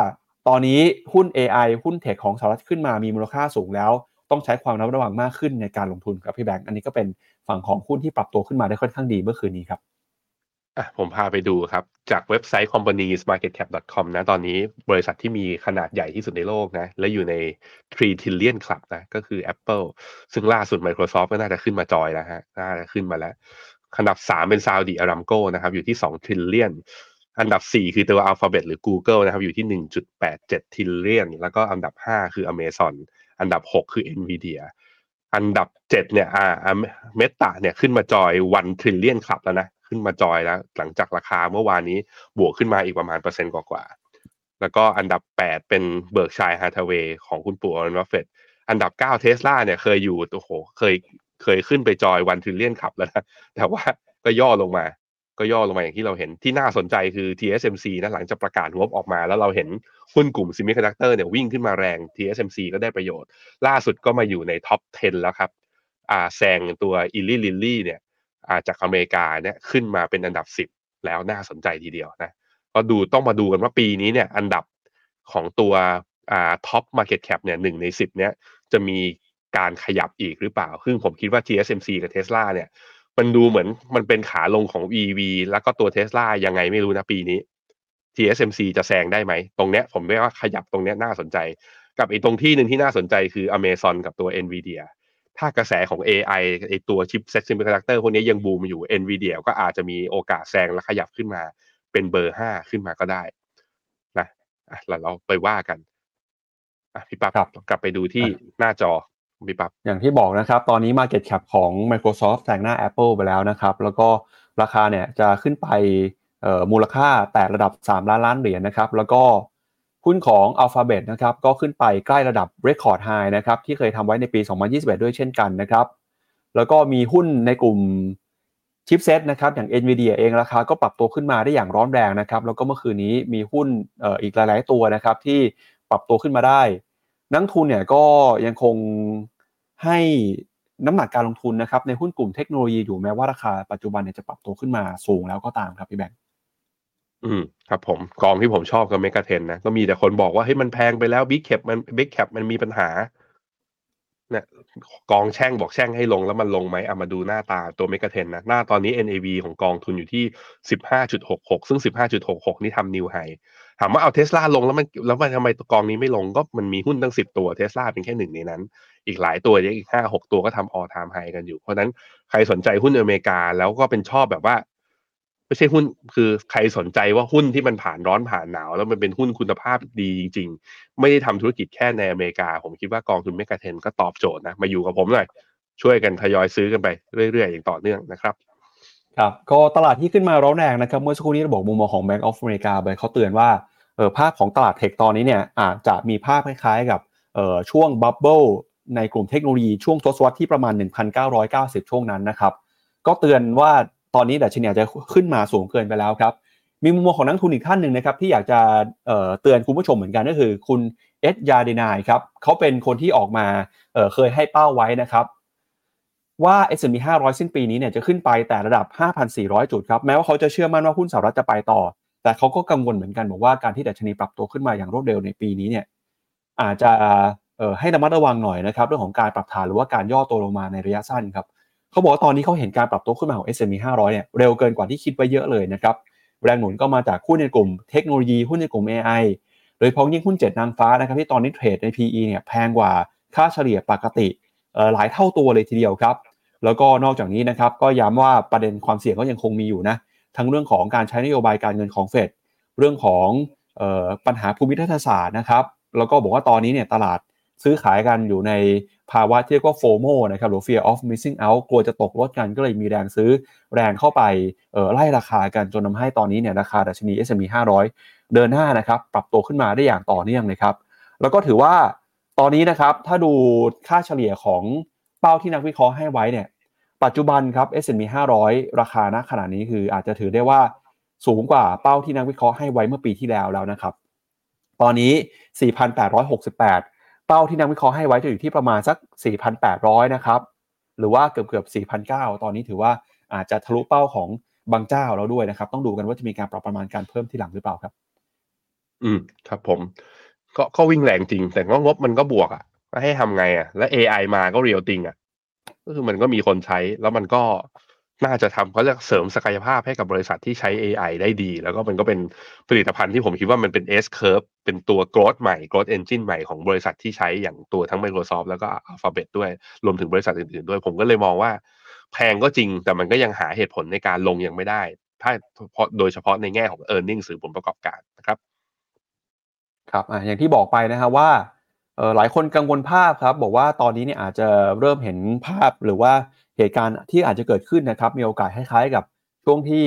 ตอนนี้หุ้น AI หุ้นเทคของสหรัฐขึ้นมามีมูลค่าสูงแล้ว ต้องใช้ความระมัดระวังมากขึ้นในการลงทุนครับพี่แบงค์อันนี้ก็เป็นฝั่งของหุ้นที่ปรับตัวขึ้นมาได้ค่อนข้างดีเมื่อคืนนี้ครับ อะผมพาไปดูครับ จากเว็บไซต์ companiesmarketcap.com นะ ตอนนี้บริษัทที่มีขนาดใหญ่ที่สุดในโลกนะ และอยู่ใน 3 trillion club นะ ก็คือ Apple ซึ่งล่าสุด Microsoft ก็น่าจะขึ้นมาจอยแล้วฮะ น่าจะขึ้นมาแล้วอันดับ 3 เป็น Saudi Aramco นะครับ อยู่ที่ 2 trillion อันดับ 4 คือตัว Alphabet หรือ Google นะครับ อยู่ที่ 1.87 trillion แล้วก็อันดับ 5 คือ Amazon อันดับ 6 คือ Nvidia อันดับ 7 เนี่ย อ่าเมตาเนี่ยขึ้นมาจอย 1 trillion club แล้วนะ ขึ้นมาจอยแล้ว หลังจากราคาเมื่อวานนี้บวกขึ้นมาอีกประมาณเปอร์เซ็นต์กว่าๆแล้วก็อันดับ 8 เป็น Berkshire Hathaway ของคุณปู่อรนวัฟเฟตอันดับ 9 เทสลาเนี่ยเคยอยู่โอ้โหเคยเคยขึ้นไป join one trillion club แล้วนะแต่ว่าก็ย่อลงมา ก็ย่อลงมาอย่างที่เราเห็นที่น่าสนใจคือ TSMC นะหลังจากประกาศงบออกมา แล้วเราเห็นหุ้นกลุ่ม semiconductor เนี่ยวิ่งขึ้นมาแรง TSMC ก็ได้ประโยชน์ ล่าสุดก็มาอยู่ใน top 10 แล้วครับอ่าแซงตัว Eli Lilly เนี่ย อาจากอเมริกาเนี่ยขึ้นมาเป็นอันดับสิบแล้วน่าสนใจทีเดียวนะก็ดูต้องมาดูกันว่าปีนี้เนี่ยอันดับของตัวอ่า top market cap เนี่ยหนึ่งในสิบเนี่ยจะมีการขยับอีกหรือเปล่า ซึ่งผมคิดว่า TSMC กับ Tesla เนี่ยมันดูเหมือนมันเป็นขาลงของ EV แล้วก็ตัว Tesla ยังไงไม่รู้นะปีนี้ TSMC จะแซงได้ไหม ตรงเนี้ยผมว่าขยับตรงเนี้ยน่าสนใจ กับอีกตรงที่หนึ่งที่น่าสนใจคือ Amazon กับตัว Nvidia ถ้ากระแสของ AI ไอตัว chipset semiconductor พวกนี้ยังบูมอยู่ NVIDIA ก็อาจจะมีโอกาสแซงและขยับขึ้นมาเป็นเบอร์5ขึ้นมาก็ได้นะอะแล้วเราไปว่ากันอะพี่ปั๊บครับกลับไปดูที่หน้าจอพี่ปั๊บอย่างที่บอกนะครับ ตอนนี้ Market Cap ของ Microsoft แซงหน้า Apple ไปแล้วนะครับ แล้วก็ราคาเนี่ยจะขึ้นไปเอ่อมูลค่าแต่ระดับ 3 ล้านล้านเหรียญนะครับ แล้วก็ หุ้นของ Alphabet นะครับก็ขึ้นไปใกล้ระดับ Record High นะครับที่เคยทำไว้ในปี 2021 ด้วยเช่นกันนะครับแล้วก็มีหุ้นในกลุ่มชิปเซตนะครับอย่าง NVIDIA เองราคาก็ปรับตัวขึ้นมาได้อย่างร้อนแรงนะครับแล้วก็เมื่อคืนนี้มีหุ้นอีกหลาย ๆ ตัวนะครับที่ปรับตัวขึ้นมาได้ นักทุนเนี่ยก็ยังคงให้น้ำหนักการลงทุนนะครับในหุ้นกลุ่มเทคโนโลยีอยู่แม้ว่าราคาปัจจุบันเนี่ยจะปรับตัวขึ้นมาสูงแล้วก็ตามครับพี่แบงค์ อืมครับผมกองที่ผมชอบก็ Mega Ten นะ ก็มีแต่คนบอกว่าเฮ้ยมันแพงไปแล้ว big cap มัน big cap มันมีปัญหาเนี่ยกองแช่งบอกแช่งให้ลงแล้วมันลงไหมเอามาดูหน้าตาตัว Mega Ten นะ หน้าตอนนี้ NAV ของกองทุนอยู่ที่สิบห้าจุดหกหกซึ่งสิบห้าจุดหกหกนี่ทำ new high ถามว่าเอาเทสลาลงแล้วมันแล้วมันทำไมกองนี้ไม่ลงก็มันมีหุ้นตั้งสิบตัวเทสลาเป็นแค่หนึ่งในนั้น อีกหลายตัวเยอะอีกห้าหกตัวก็ทำ all time high กันอยู่ เพราะนั้นใครสนใจหุ้นอเมริกาแล้วก็เป็นชอบแบบว่า ไม่ใช่หุ้นคือใครสนใจว่าหุ้นที่มันผ่านร้อนผ่านหนาว แล้วมันเป็นหุ้นคุณภาพดีจริง ๆ ไม่ได้ทำธุรกิจแค่ในอเมริกา ผมคิดว่ากองทุนเมกะเทนก็ตอบโจทย์นะ มาอยู่กับผมหน่อยช่วยกันทยอยซื้อกันไปเรื่อยๆ อย่างต่อเนื่องนะครับครับก็ตลาดที่ขึ้นมาร้อนแรงนะครับ เมื่อสักครู่นี้เราบอกมุมมองของ Bank of America ไปเขาเตือนว่าเออภาพของตลาดเทคตอนนี้เนี่ยอาจจะมีภาพคล้ายๆกับเออช่วงบับเบิลในกลุ่มเทคโนโลยีช่วงทศวรรษที่ประมาณ 1,990 ช่วงนั้นนะครับ ก็เตือนว่า ตอนนี้ดัชนีอาจจะขึ้นมาสูงเกินไปแล้วครับ มีมุมมองของนักทุนอีกท่านหนึ่งนะครับที่อยากจะเเตือนคุณผู้ชมเหมือนกันก็คือ คุณเอ็ดยาเดนายครับเขาเป็นคนที่ออกมาเเคยให้เป้าไว้นะครับว่า S&P 500 สิ้นปีนี้เนี่ยจะขึ้นไปแต่ระดับ 5,400 จุดครับ แม้ว่าเขาจะเชื่อมั่นว่าหุ้นสหรัฐจะไปต่อ แต่เขาก็กังวลเหมือนกันบอกว่าการที่ดัชนีปรับตัวขึ้นมาอย่างรวดเร็วในปีนี้เนี่ยอาจจะให้ระมัดระวังหน่อยนะครับ เรื่องของการปรับฐานหรือว่าการย่อตัวลงมาในระยะสั้นครับ เขาบอกว่าตอนนี้เขาเห็นการปรับตัวขึ้นมาของ S&P 500 เนี่ยเร็วเกินกว่าที่คิดไว้เยอะเลยนะครับแรงหนุนก็มาจากหุ้นในกลุ่มเทคโนโลยีหุ้นในกลุ่ม AI โดยเฉพาะยิ่งหุ้นเจ็ดนางฟ้านะครับที่ตอนนี้เทรดใน PE เนี่ยแพงกว่าค่าเฉลี่ยปกติหลายเท่าตัวเลยทีเดียวครับ แล้วก็นอกจากนี้นะครับก็ย้ำว่าประเด็นความเสี่ยงก็ยังคงมีอยู่นะทั้งเรื่องของการใช้นโยบายการเงินของเฟดเรื่องของออปัญหาภูมิทัศศาสตร์นะครับ แล้วก็บอกว่าตอนนี้เนี่ยตลาด ซื้อขายกันอยู่ในภาวะที่เรียกว่าโฟโมนะครับหรือ fear of missing out กลัวจะตกรถกันก็เลยมีแรงซื้อแรงเข้าไปเออไล่ราคากันจนทาให้ตอนนี้เนี่ยราคาดัชนี S&P 500 เดินหน้านะครับปรับตัวขึ้นมาได้อย่างต่อเนื่องเลยครับแล้วก็ถือว่าตอนนี้นะครับถ้าดูค่าเฉลี่ยของเป้าที่นักวิเคราะห์ให้ไว้เนี่ยปัจจุบันครับ S&P 500 ราคาณขณะนี้คืออาจจะถือได้ว่าสูงกว่าเป้าที่นักวิเคราะห์ให้ไว้เมื่อปีที่แล้วแล้วนะครับ ตอนนี้ 4,868 เป้าที่นักวิเคราะห์ให้ไว้จะอยู่ที่ประมาณสัก 4,800 นะครับ หรือว่าเกือบเกือบ4,900 ตอนนี้ถือว่าอาจจะทะลุเป้าของบางเจ้าแล้วด้วยนะครับ ต้องดูกันว่าจะมีการปรับประมาณการเพิ่มที่หลังหรือเปล่าครับ อืม ครับผม ก็ก็วิ่งแรงจริง แต่ก็งบมันก็บวกอะให้ทำไงอะ แล้ว AI มาก็เรียลติงอะ ก็คือมันก็มีคนใช้แล้วมันก็ น่าจะทำเขาเรียกเสริมศักยภาพให้กับบริษัทที่ใช้ AI ได้ดี แล้วก็มันก็เป็นผลิตภัณฑ์ที่ผมคิดว่ามันเป็น S curve เป็นตัว growth ใหม่ growth engine ใหม่ของบริษัทที่ใช้อย่างตัวทั้ง Microsoft แล้วก็ Alphabet ด้วยรวมถึงบริษัทอื่นๆด้วย ผมก็เลยมองว่า แพงก็จริงแต่มันก็ยังหาเหตุผลในการลงยังไม่ได้ ถ้าโดยเฉพาะในแง่ของ e a r n i n g หรือผลประกอบการนะครับครับอะอย่างที่บอกไปนะฮะว่าเอ่อหลายคนกังวลภาพครับ บอกว่าตอนนี้เนี่ยอาจจะเริ่มเห็นภาพหรือว่า เหตุการณ์ที่อาจจะเกิดขึ้นนะครับมีโอกาสคล้ายๆกับช่วงที่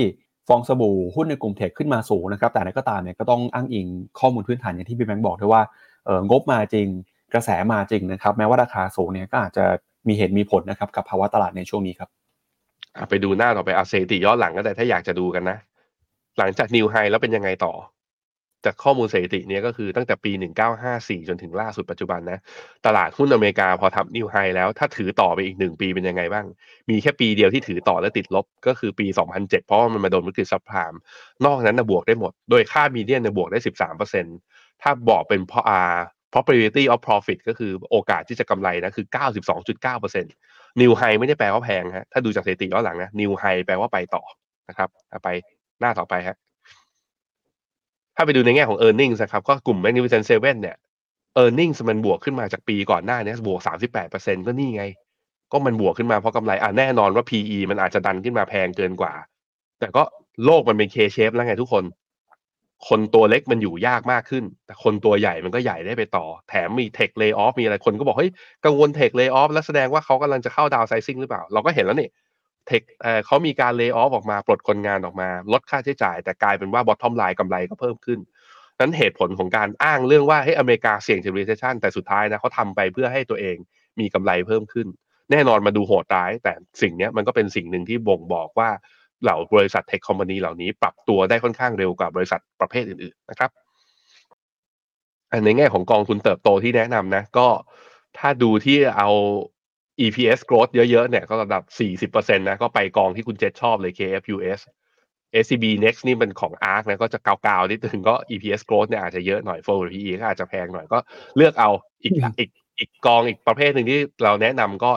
ฟองสบู่หุ้นในกลุ่มเทคขึ้นมาสูงนะครับแต่ในก็ตามเนี่ยก็ต้องอ้างอิงข้อมูลพื้นฐานอย่างที่พี่แบงค์บอกด้วยว่าเอองบมาจริงกระแสมาจริงนะครับแม้ว่าราคาสูงเนี่ยก็อาจจะมีเหตุมีผลนะครับกับภาวะตลาดในช่วงนี้ครับไปดูหน้าต่อไปเอาสถิติย้อนหลังก็ได้ถ้าอยากจะดูกันนะ หลังจากนิวไฮแล้วเป็นยังไงต่อ จากข้อมูลสถิติเนี้ยก็คือตั้งแต่ปี 1954 จนถึงล่าสุดปัจจุบันนะ ตลาดหุ้นอเมริกาพอทำ new high แล้วถ้าถือต่อไปอีกหนึ่งปีเป็นยังไงบ้าง มีแค่ปีเดียวที่ถือต่อและติดลบก็คือปี 2007 เพราะมันมาโดนวิกฤต subprime นอกนั้นนะบวกได้หมด โดยค่า median นะบวกได้ 13%ถ้าบอกเป็นเพรา probability of profit ก็คือโอกาสที่จะกำไรนะคือ 92.9% new high ไม่ได้แปลว่าแพงฮะถ้าดูจากสถิติย้อนหลังนะ new high แปลว่าไปต่อนะครับไปหน้าต่อไปฮะ ถ้าไปดูในแง่ของ e a r n i n g นะครับ ก็กลุ่ม Magnificent Seven เนี่ย e a r n i n g มันบวกขึ้นมาจากปีก่อนหน้านี้บวก 38%ก็นี่ไง ก็มันบวกขึ้นมาเพราะกำไรอะแน่นอนว่า PE มันอาจจะดันขึ้นมาแพงเกินกว่า แต่ก็โลกมันเป็น K shape แล้วไงทุกคน คนตัวเล็กมันอยู่ยากมากขึ้น แต่คนตัวใหญ่มันก็ใหญ่ได้ไปต่อ แถมมี tech layoff มีอะไรคนก็บอกเฮ้ยกังวล tech layoff แล้วแสดงว่าเขากำลังจะเข้า downsizing หรือเปล่า เราก็เห็นแล้วนี่ เทคเขามีการเลย์ออฟออกมาปลดคนงานออกมา ลดค่าใช้จ่าย แต่กลายเป็นว่าบอททอมไลน์กำไรก็เพิ่มขึ้นนั้นเหตุผลของการอ้างเรื่องว่าให้อเมริกาเสี่ยงจะ recession แต่สุดท้ายนะเขาทำไปเพื่อให้ตัวเองมีกำไรเพิ่มขึ้น แน่นอนมาดูโหดร้าย แต่สิ่งนี้มันก็เป็นสิ่งหนึ่งที่บ่งบอกว่าเหล่าบริษัทเทคคอมพานีเหล่านี้ปรับตัวได้ค่อนข้างเร็วกว่าบริษัทประเภทอื่นๆนะครับอันในแง่ของกองทุนเติบโตที่แนะนำนะก็ถ้าดูที่เอา EPS growth เยอะๆเนี่ยก็ระดับ 40%นะก็ไปกองที่คุณเจษชอบเลย KFUS SCB Next นี่เป็นของ ARK นะก็จะเกาๆนิดนึงก็ EPS growth เนี่ยอาจจะเยอะหน่อย forward PE ก็อาจจะแพงหน่อยก็เลือกเอาอีกอีกอีกกองอีกประเภทหนึ่งที่เราแนะนำก็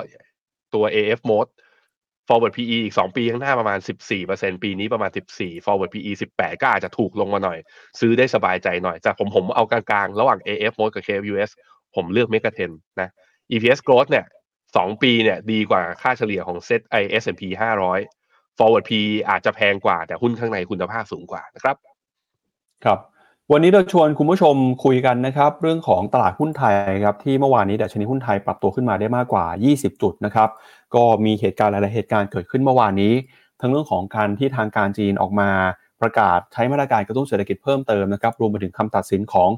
ตัว AF mode forward PE อีก 2 ปีข้างหน้าประมาณ 14%ปีนี้ประมาณ 14 forward PE 18 ก็อาจจะถูกลงมาหน่อย ซื้อได้สบายใจหน่อยแต่ผมผมเอากลางๆ ระหว่าง AF mode กับ KFUS ผมเลือก m e g a t e n นะ EPS growth เนี่ย สองปีเนี่ยดีกว่าค่าเฉลี่ยของเซ็ตไอ S&P 500 forward P อย forward P อาจจะแพงกว่า แต่หุ้นข้างในคุณภาพสูงกว่านะครับ ครับ วันนี้เราชวนคุณผู้ชมคุยกันนะครับ เรื่องของตลาดหุ้นไทยครับที่เมื่อวานนี้ดัชนีหุ้นไทยปรับตัวขึ้นมาได้มากกว่า 20 จุดนะครับ ก็มีเหตุการณ์หลายๆเหตุการณ์เกิดขึ้นเมื่อวานนี้ ทั้งเรื่องของการที่ทางการจีนออกมาประกาศใช้มาตรการกระตุ้นเศรษฐกิจเพิ่มเติมนะครับรวมไปถึงคำตัดสินของ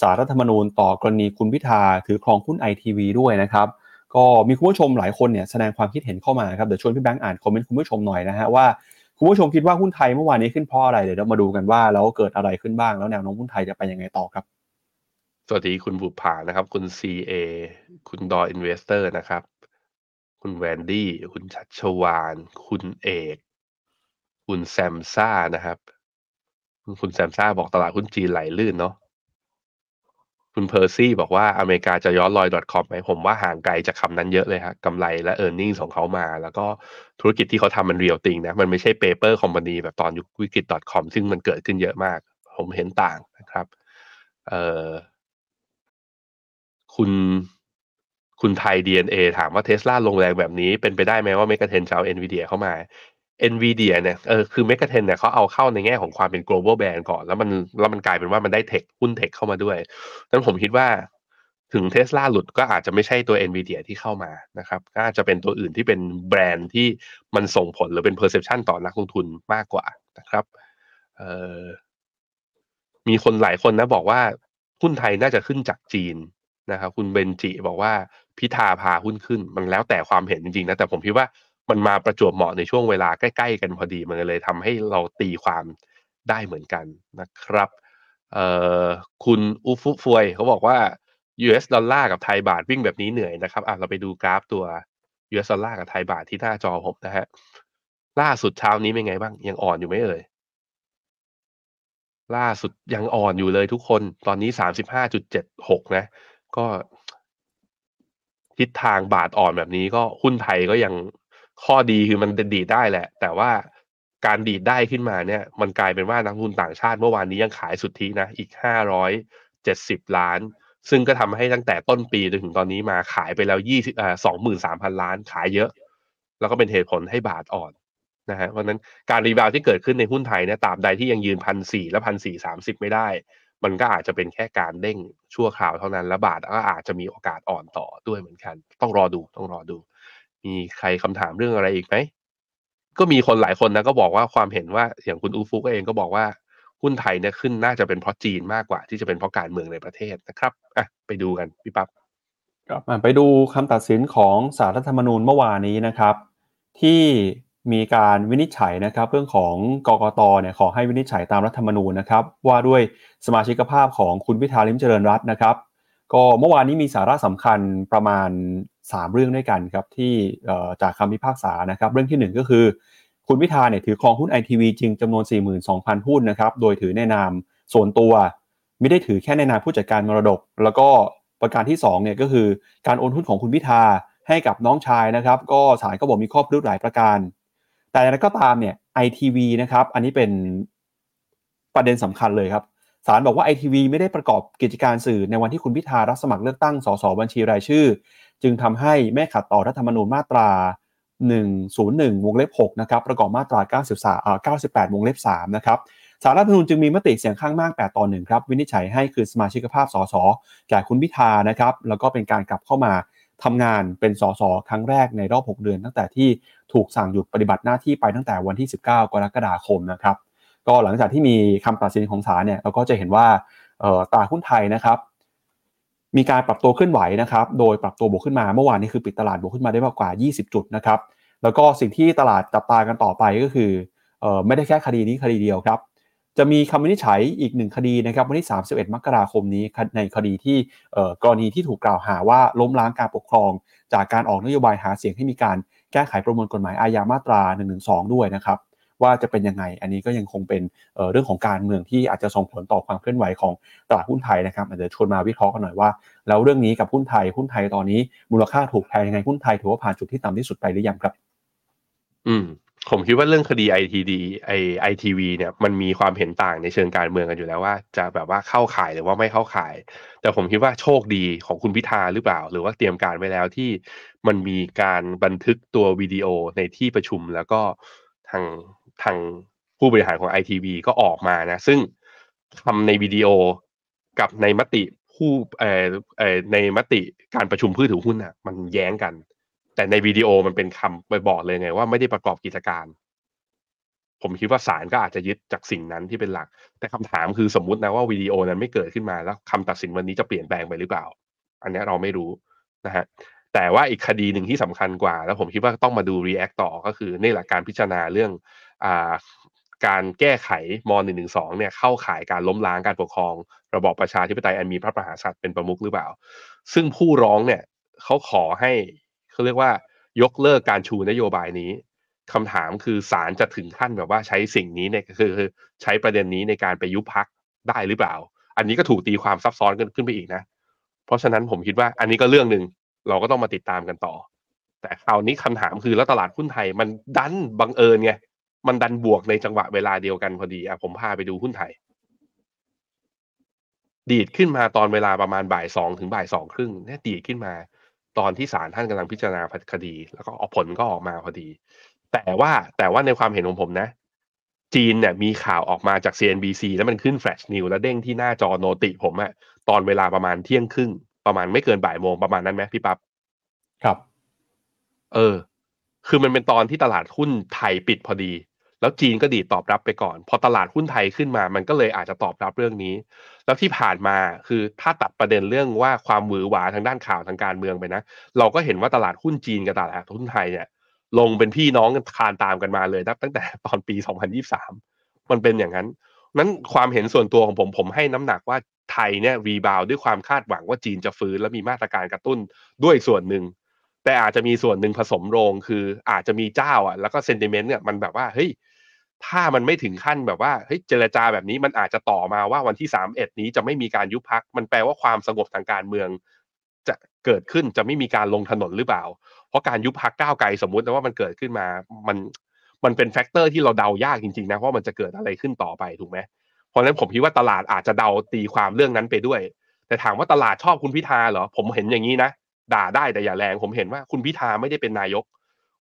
ศาลรัฐธรรมนูญต่อกรณีคุณพิธาถือครองหุ้นไอทีวีด้วยนะครับ ก็มีคุณผู้ชมหลายคนเนี่ยแสดงความคิดเห็นเข้ามาครับเดี๋ยวชวนพี่แบงค์อ่านคอมเมนต์คุณผู้ชมหน่อยนะฮะว่าคุณผู้ชมคิดว่าหุ้นไทยเมื่อวานนี้ขึ้นเพราะอะไรเดี๋ยวเรามาดูกันว่าแล้วเกิดอะไรขึ้นบ้างแล้วแนวโน้มหุ้นไทยจะไปยังไงต่อครับ สวัสดีคุณบุภานะครับ คุณ CA คุณดอ Investor นะครับ คุณแวนดี้คุณชัชวาล คุณเอก คุณแซมซ่านะครับ คุณแซมซ่าบอกตลาดหุ้นจีนไหลลื่นเนาะ คุณเพอร์ซี่บอกว่าอเมริกาจะย้อนรอย .com ไหมผมว่าห่างไกลจากคำนั้นเยอะเลยฮะกำไรและ e a r n i n g ของเขามา แล้วก็ธุรกิจที่เขาทำมัน real thing นะมันไม่ใช่ paper company แบบตอนยุควิกฤต .com ซึ่งมันเกิดขึ้นเยอะมาก ผมเห็นต่างนะครับเอ่อคุณคุณไทย DNA ถามว่าเทสลาลงแรงแบบนี้เป็นไปได้ไหมว่าเมกะเทนจะเอา NVIDIA เข้ามา NVIDIA เนี่ยเออคือเมกะเทนเนี่ยเขาเอาเข้าในแง่ของความเป็น global brand ก่อน แล้วมันแล้วมันกลายเป็นว่ามันได้เทคหุ้นเทคเข้ามาด้วยดังนั้นผมคิดว่าถึงเทสลาหลุดก็อาจจะไม่ใช่ตัว NVIDIA ที่เข้ามานะครับก็อาจจะเป็นตัวอื่นที่เป็นแบรนด์ที่มันส่งผลหรือเป็น perception ต่อนักลงทุนมากกว่านะครับเออมีคนหลายคนนะบอกว่าหุ้นไทยน่าจะขึ้นจากจีนนะครับคุณเบนจิบอกว่าพิธาพาหุ้นขึ้น มันแล้วแต่ความเห็นจริงๆนะแต่ผมคิดว่า มันมาประจวบเหมาะในช่วงเวลาใกล้ ๆ กันพอดีมันเลยทำให้เราตีความได้เหมือนกันนะครับเอ่อคุณอุฟุฟวยเขาบอกว่า US ดอลลาร์กับไทยบาทวิ่งแบบนี้เหนื่อยนะครับอะเราไปดูกราฟตัว US ดอลลาร์กับไทยบาทที่หน้าจอผมนะฮะล่าสุดเช้านี้เป็นไงบ้าง ยังอ่อนอยู่ไหมเอ่ยล่าสุดยังอ่อนอยู่เลยทุกคนตอนนี้สามสิบห้าจุดเจ็ดหกนะ ก็ทิศทางบาทอ่อนแบบนี้ก็หุ้นไทยก็ยัง ข้อดีคือมันดีดได้แหละ แต่ว่าการดีดได้ขึ้นมาเนี่ย มันกลายเป็นว่านักลงทุนต่างชาติเมื่อวานนี้ยังขายสุทธินะอีกห้าร้อยเจ็ดสิบล้าน ซึ่งก็ทำให้ตั้งแต่ต้นปีจนถึงตอนนี้มาขายไปแล้วยี่สิบอ่าสองหมื่นสามพันล้านขายเยอะ แล้วก็เป็นเหตุผลให้บาทอ่อนนะฮะเพราะนั้นการรีบาวที่เกิดขึ้นในหุ้นไทยเนี่ยตาบใดที่ยังยืนพันสี่และพันสี่สามสิบไม่ได้ มันก็อาจจะเป็นแค่การเด้งชั่วคราวเท่านั้นและบาทก็อาจจะมีโอกาสอ่อนต่อด้วยเหมือนกัน ต้องรอดูต้องรอดู มีใครคำถามเรื่องอะไรอีกไหมก็มีคนหลายคนนะก็บอกว่าความเห็นว่าอย่างคุณอูฟุกเองก็บอกว่าหุ้นไทยเนี่ยขึ้นน่าจะเป็นเพราะจีนมากกว่าที่จะเป็นเพราะการเมืองในประเทศนะครับอะไปดูกันพี่ปั๊บครับไปดูคำตัดสินของสารรัฐธรรมนูญเมื่อวานนี้นะครับ ที่มีการวินิจฉัยนะครับ เรื่องของกกตเนี่ยขอให้วินิจฉัยตามรัฐธรรมนูญนะครับ ว่าด้วยสมาชิกภาพของคุณพิธาลิมเจริญรัตน์นะครับ ก็เมื่อวานนี้มีสาระสำคัญประมาณ 3 เรื่องด้วยกันครับที่จากคำพิพากษานะครับเรื่องที่ 1 ก็คือ คุณพิธาเนี่ยถือครองหุ้นไอทีวีจริงจำนวน 42,000 หุ้นนะครับโดยถือในนามส่วนตัวไม่ได้ถือแค่ในนามผู้จัดการมรดก แล้วก็ประการที่2เนี่ยก็คือการโอนหุ้นของคุณพิธาให้กับน้องชายนะครับ ก็ศาลก็บอกมีข้อพิรุธหลายประการ แต่อย่างไรก็ตามเนี่ย ITV นะครับอันนี้เป็นประเด็นสำคัญเลยครับ ศาลบอกว่า ITV ไม่ได้ประกอบกิจการสื่อในวันที่คุณพิธารับสมัครเลือกตั้งสสบัญชีรายชื่อ จึงทำให้ไม่ขัดต่อรัฐธรรมนูญมาตรา 101 วงเล็บ 6 นะครับ ประกอบมาตรา 93อ่า98 วงเล็บ 3 นะครับสารรัฐธรรมนูญจึงมีมติเสียงข้างมาก 8 ต่อหนึ่งครับ วินิจฉัยให้คืนสมาชิกภาพสสแก่คุณพิธานะครับ แล้วก็เป็นการกลับเข้ามาทำงานเป็นสสครั้งแรกในรอบ 6 เดือน ตั้งแต่ที่ถูกสั่งหยุดปฏิบัติหน้าที่ไปตั้งแต่วันที่ 19 กรกฎาคมนะครับ ก็หลังจากที่มีคำตัดสินของศาลเนี่ยเราก็จะเห็นว่าตลาดหุ้นไทยนะครับ มีการปรับตัวขึ้นไหวนะครับ โดยปรับตัวบวกขึ้นมาเมื่อวานนี้คือปิดตลาดบวกขึ้นมาได้มากกว่า 20 จุดนะครับ แล้วก็สิ่งที่ตลาดจับตากันต่อไปก็คือออไม่ได้แค่คดีนี้คดีเดียวครับจะมีคำวินิจฉัยอีกหนึ่งคดีนะครับวันที่ 31 มกราคมนี้ในคดีที่กรณีที่ถูกกล่าวหาว่าล้มล้างการปกครอง จากการออกนโยบายหาเสียงให้มีการแก้ไขประมวลกฎหมายอาญามาตรา 112 ด้วยนะครับ ว่าจะเป็นยังไง อันนี้ก็ยังคงเป็นเรื่องของการเมืองที่อาจจะส่งผลต่อความเคลื่อนไหวของตลาดหุ้นไทยนะครับอาจจะชวนมาวิเคราะห์กันหน่อยว่า แล้วเรื่องนี้กับหุ้นไทยหุ้นไทยตอนนี้มูลค่าถูกแพงยังไงหุ้นไทยถือว่าผ่านจุดที่ต่ำที่สุดไปหรือยังครับ อืมผมคิดว่าเรื่องคดี ITD ไอไอทีวีเนี่ยมันมีความเห็นต่างในเชิงการเมืองกันอยู่แล้วว่า จะแบบว่าเข้าข่ายหรือว่าไม่เข้าข่าย แต่ผมคิดว่าโชคดีของคุณพิธาหรือเปล่า หรือว่าเตรียมการไว้แล้วที่มันมีการบันทึกตัววิดีโอในที่ประชุมแล้วก็ทาง ทางผู้บริหารของ ITV ก็ออกมานะ ซึ่งทำในวิดีโอกับในมติผู้เอ่อเอ่อในมติการประชุมผู้ถือหุ้นอะ มันแย้งกัน แต่ในวิดีโอมันเป็นคำไปบอกเลยไง ว่าไม่ได้ประกอบกิจการ ผมคิดว่าศาลก็อาจจะยึดจากสิ่งนั้นที่เป็นหลัก แต่คำถามคือสมมุตินะว่าวิดีโอนั้นไม่เกิดขึ้นมาแล้วคำตัดสินวันนี้จะเปลี่ยนแปลงไปหรือเปล่า อันนี้เราไม่รู้นะฮะแต่ว่าอีกคดีหนึ่งที่สำคัญกว่า แล้วผมคิดว่าต้องมาดู react ต่อก็คือนี่แหละการพิจารณาเรื่อง การแก้ไขม .112 เนี่ยเข้าข่ายการล้มล้างการปกครอง ระบอบประชาธิปไตยอันมีพระมหากษัตริย์เป็นประมุขหรือเปล่า ซึ่งผู้ร้องเนี่ยเขาขอให้เขาเรียกว่ายกเลิกการชูนโยบายนี้คำถามคือศาลจะถึงขั้นแบบว่าใช้สิ่งนี้เนี่ยคือใช้ประเด็นนี้ในการไปยุบพักได้หรือเปล่า อันนี้ก็ถูกตีความซับซ้อนกันขึ้นไปอีกนะ เพราะฉะนั้นผมคิดว่าอันนี้ก็เรื่องหนึ่งเราก็ต้องมาติดตามกันต่อ แต่คราวนี้คำถามคือแล้วตลาดหุ้นไทยมันดันบังเอิญไง มันดันบวกในจังหวะเวลาเดียวกันพอดีอะผมพาไปดูหุ้นไทย ดีดขึ้นมาตอนเวลาประมาณบ่ายสองถึงบ่ายสองครึ่งเนี่ยดีดขึ้นมาตอนที่ศาลท่านกำลังพิจารณาคดี แล้วก็ออกผลก็ออกมาพอดี แต่ว่าแต่ว่าในความเห็นของผมนะ จีนเนี่ยมีข่าวออกมาจาก CNBC แล้วมันขึ้นแฟลชนิวแล้วเด้งที่หน้าจอโนติผมอะตอนเวลาประมาณเที่ยงครึ่ง ประมาณไม่เกินบ่ายโมงประมาณนั้นไหมพี่ปับ๊บครับ เออ คือมันเป็นตอนที่ตลาดหุ้นไทยปิดพอดี แล้วจีนก็ดีตอบรับไปก่อน พอตลาดหุ้นไทยขึ้นมา มันก็เลยอาจจะตอบรับเรื่องนี้ แล้วที่ผ่านมาคือถ้าตัดประเด็นเรื่องว่าความหวือหวาทางด้านข่าวทางการเมืองไปนะ เราก็เห็นว่าตลาดหุ้นจีนกับตลาดหุ้นไทยเนี่ย ลงเป็นพี่น้องกันคานตามกันมาเลยตั้งแต่ตอนปี 2023 มันเป็นอย่างนั้นนั้นความเห็นส่วนตัวของผมผมให้น้ำหนักว่าไทยเนี่ยรีบาวด้วยความคาดหวังว่าจีนจะฟื้นและมีมาตรการกระตุ้นด้วยส่วนหนึ่งแต่อาจจะมีส่วนหนึ่งผสมโรงคืออาจจะมีเจ้าอะแล้วก็เซนติเมนต์เนี่ยมันแบบว่าเฮ้ย ถ้ามันไม่ถึงขั้นแบบว่าเฮ้ยเจรจาแบบนี้มันอาจจะต่อมาว่าวันที่สามเอ็ดนี้จะไม่มีการยุบพรรค มันแปลว่าความสงบทางการเมือง จะเกิดขึ้นจะไม่มีการลงถนนหรือเปล่า เพราะการยุบพรรคก้าวไกลสมมุตินะว่ามันเกิดขึ้นมา มันมันเป็น factor ที่เราเดายากจริงๆนะว่ามันจะเกิดอะไรขึ้นต่อไปถูกไหมเพราะฉะนั้นผมคิดว่าตลาดอาจจะเดาตีความเรื่องนั้นไปด้วย แต่ถามว่าตลาดชอบคุณพิธาเหรอผมเห็นอย่างนี้นะด่าได้แต่อย่าแรง ผมเห็นว่าคุณพิธาไม่ได้เป็นนายก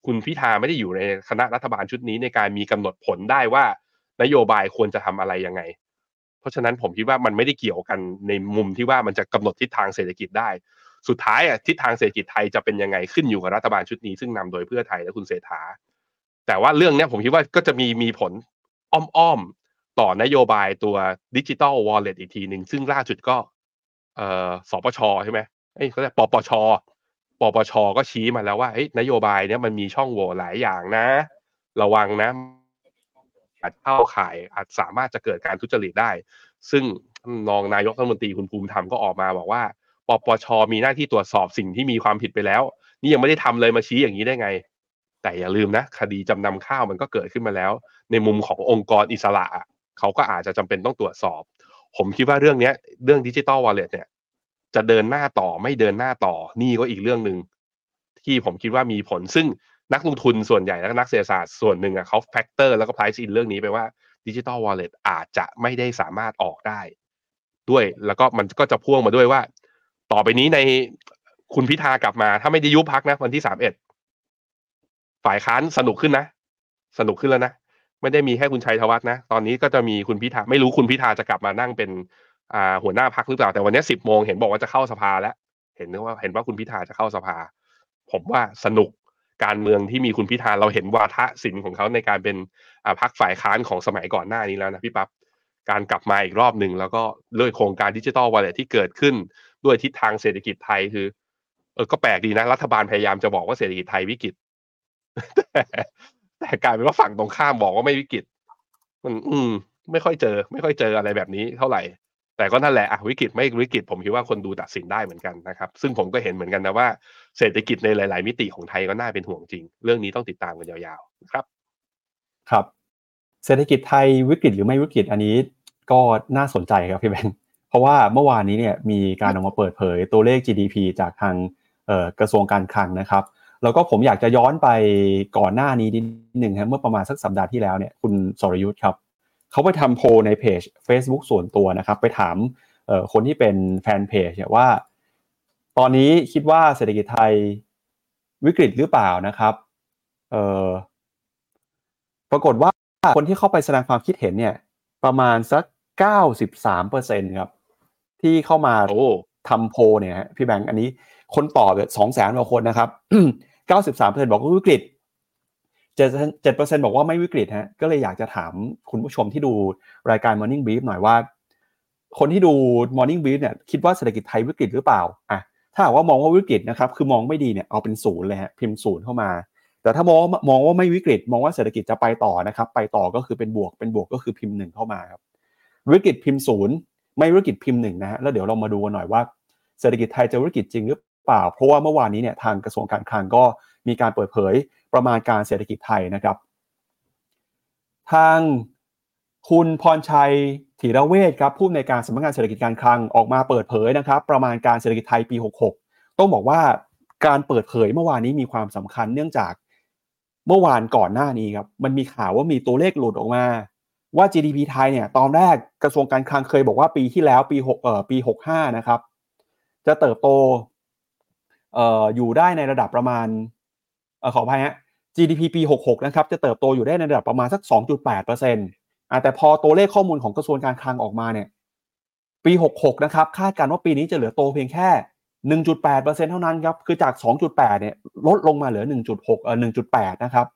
คุณพิธาไม่ได้อยู่ในคณะรัฐบาลชุดนี้ในการมีกำหนดผลได้ว่านโยบายควรจะทำอะไรยังไง เพราะฉะนั้นผมคิดว่ามันไม่ได้เกี่ยวกันในมุมที่ว่ามันจะกำหนดทิศทางเศรษฐกิจได้ สุดท้ายอะทิศทางเศรษฐกิจไทยจะเป็นยังไงขึ้นอยู่กับรัฐบาลชุดนี้ ซึ่งนำโดยเพื่อไทยและคุณเศรษฐา แต่ว่าเรื่องนี้ผมคิดว่าก็จะมีมีผลอ้อมๆต่อนโยบายตัว digital wallet อีกทีหนึ่งซึ่งล่าสุดก็เอ่อป.ป.ช.ใช่ไหมเอ้ยเขาเรียกปปช ปปชก็ชี้มาแล้วว่านโยบายเนี้ยมันมีช่องโหว่หลายอย่างนะ ระวังนะอาจเข้าข่ายอาจสามารถจะเกิดการทุจริตได้ ซึ่งรองนายกรัฐมนตรีคุณภูมิธรรมก็ออกมาบอกว่าปปชมีหน้าที่ตรวจสอบสิ่งที่มีความผิดไปแล้ว นี่ยังไม่ได้ทำเลยมาชี้อย่างนี้ได้ไง แต่อย่าลืมนะ คดีจำนำข้าวมันก็เกิดขึ้นมาแล้ว ในมุมขององค์กรอิสระ เขาก็อาจจะจำเป็นต้องตรวจสอบ ผมคิดว่าเรื่องนี้เรื่อง digital wallet เนี่ย จะเดินหน้าต่อไม่เดินหน้าต่อนี่ก็อีกเรื่องหนึ่งที่ผมคิดว่ามีผล ซึ่งนักลงทุนส่วนใหญ่และนักเศรษฐศาสตร์ส่วนหนึ่งอะเขา factor แล้วก็ price in เรื่องนี้ไปว่า digital wallet อาจจะไม่ได้สามารถออกได้ ด้วยแล้วก็มันก็จะพ่วงมาด้วยว่า ต่อไปนี้ในคุณพิธากลับมา ถ้าไม่ได้ยุบพรรคนะวันที่สามเอ็ดฝ่ายค้านสนุกขึ้นนะ สนุกขึ้นแล้วนะ ไม่ได้มีแค่คุณชัยธวัฒน์นะ ตอนนี้ก็จะมีคุณพิธา ไม่รู้คุณพิธาจะกลับมานั่งเป็น หัวหน้าพักหรือเปล่าแต่วันนี้สิบโมงเห็นบอกว่าจะเข้าสภาแล้วเห็นว่าเห็นว่าคุณพิธาจะเข้าสภา ผมว่าสนุกการเมืองที่มีคุณพิธาเราเห็นวาทศิลป์ของเขาในการเป็นอ่าพักฝ่ายค้านของสมัยก่อนหน้านี้แล้วนะพี่ปับ๊บการกลับมาอีกรอบหนึ่งแล้วก็เลยโครงการดิจิทัลวอลเล็ตที่เกิดขึ้นด้วยทิศทางเศรษฐกิจไทยคือ เออก็แปลกดีนะ รัฐบาลพยายามจะบอกว่าเศรษฐกิจไทยวิกฤตแต่แต่กลายเป็นว่าฝั่งตรงข้ามบอกว่าไม่วิกฤตมัน อืม ไม่ค่อยเจอ ไม่ค่อยเจออะไรแบบนี้เท่าไหร่ แต่ก็นั่นแหละอะวิกฤตไม่วิกฤตผมคิดว่าคนดูตัดสินได้เหมือนกันนะครับซึ่งผมก็เห็นเหมือนกันนะว่าเศรษฐกิจในหลาย ๆ มิติของไทยก็น่าเป็นห่วงจริง เรื่องนี้ต้องติดตามกันยาวๆครับ ครับ เศรษฐกิจไทยวิกฤตหรือไม่วิกฤตอันนี้ก็น่าสนใจครับพี่แบงค์เพราะว่าเมื่อวานนี้เนี่ยมีการออกมาเปิดเผยตัวเลข GDP จากทางกระทรวงการคลังนะครับ แล้วก็ผมอยากจะย้อนไปก่อนหน้านี้นิดหนึ่งครับเมื่อประมาณสักสัปดาห์ที่แล้วเนี่ยคุณสรยุทธ์ครับ เขาไปทำโพลในเพจ Facebook ส่วนตัวนะครับ ไปถามคนที่เป็นแฟนเพจว่า ตอนนี้คิดว่าเศรษฐกิจไทยวิกฤตหรือเปล่านะครับเออปรากฏว่าคนที่เข้าไปแสดงความคิดเห็นเนี่ย ประมาณสักเก้าสิบสามเปอร์เซ็นต์ครับ ที่เข้ามาทำโพลเนี่ยพี่แบงค์อันนี้คนตอบสองแสนกว่าคนนะครับเก้าสิบสามเปอร์เซ็นต์บอกว่าวิกฤต เจ็ดเปอร์เซ็นต์บอกว่าไม่วิกฤตฮะก็เลยอยากจะถามคุณผู้ชมที่ดูรายการ Morning Brief หน่อยว่า คนที่ดู Morning Brief เนี่ยคิดว่าเศรษฐกิจไทยวิกฤตหรือเปล่าอะถ้าหากว่ามองว่าวิกฤตนะครับคือมองไม่ดีเนี่ยเอาเป็นศูนย์เลยฮะพิมพ์ศูนย์เข้ามา แต่ถ้ามองมองว่าไม่วิกฤต มองว่าเศรษฐกิจจะไปต่อนะครับ ไปต่อก็คือเป็นบวกเป็นบวกก็คือพิมพ์หนึ่งเข้ามาครับวิกฤตพิมพ์ศูนย์ไม่วิกฤตพิมพ์หนึ่งนะฮะแล้วเดี๋ยวเรามาดูกันหน่อยว่าเศรษฐกิจไทยจะวิกฤตจริงหรือเปล่า เพราะว่าเมื่อวานนี้เนี่ยทางกระทรวงการคลังก็ มีการเปิดเผยประมาณการเศรษฐกิจไทยนะครับ ทางคุณพรชัยธีระเวชครับผู้อำนวยการสำนักงานเศรษฐกิจการคลังออกมาเปิดเผยนะครับ ประมาณการเศรษฐกิจไทยปี 66 ต้องบอกว่าการเปิดเผยเมื่อวานนี้มีความสำคัญเนื่องจากเมื่อวานก่อนหน้านี้ครับมันมีข่าวว่ามีตัวเลขหลุดออกมาว่า GDP ไทยเนี่ยตอนแรกกระทรวงการคลังเคยบอกว่าปีที่แล้วปี6เอ่อปี 65 นะครับ จะเติบโตเอ่ออยู่ได้ในระดับประมาณ ขออภัยฮะ GDP ปี 66 นะครับ จะเติบโตอยู่ได้ในระดับประมาณสัก 2.8%อ่าแต่พอตัวเลขข้อมูลของกระทรวงการคลังออกมาเนี่ย ปี 66 นะครับ คาดการณ์ว่าปีนี้จะเหลือโตเพียงแค่ 1.8%เท่านั้นครับ คือจาก 2.8 เนี่ย ลดลงมาเหลือ 1.6 เอ่อ 1.8 นะครับ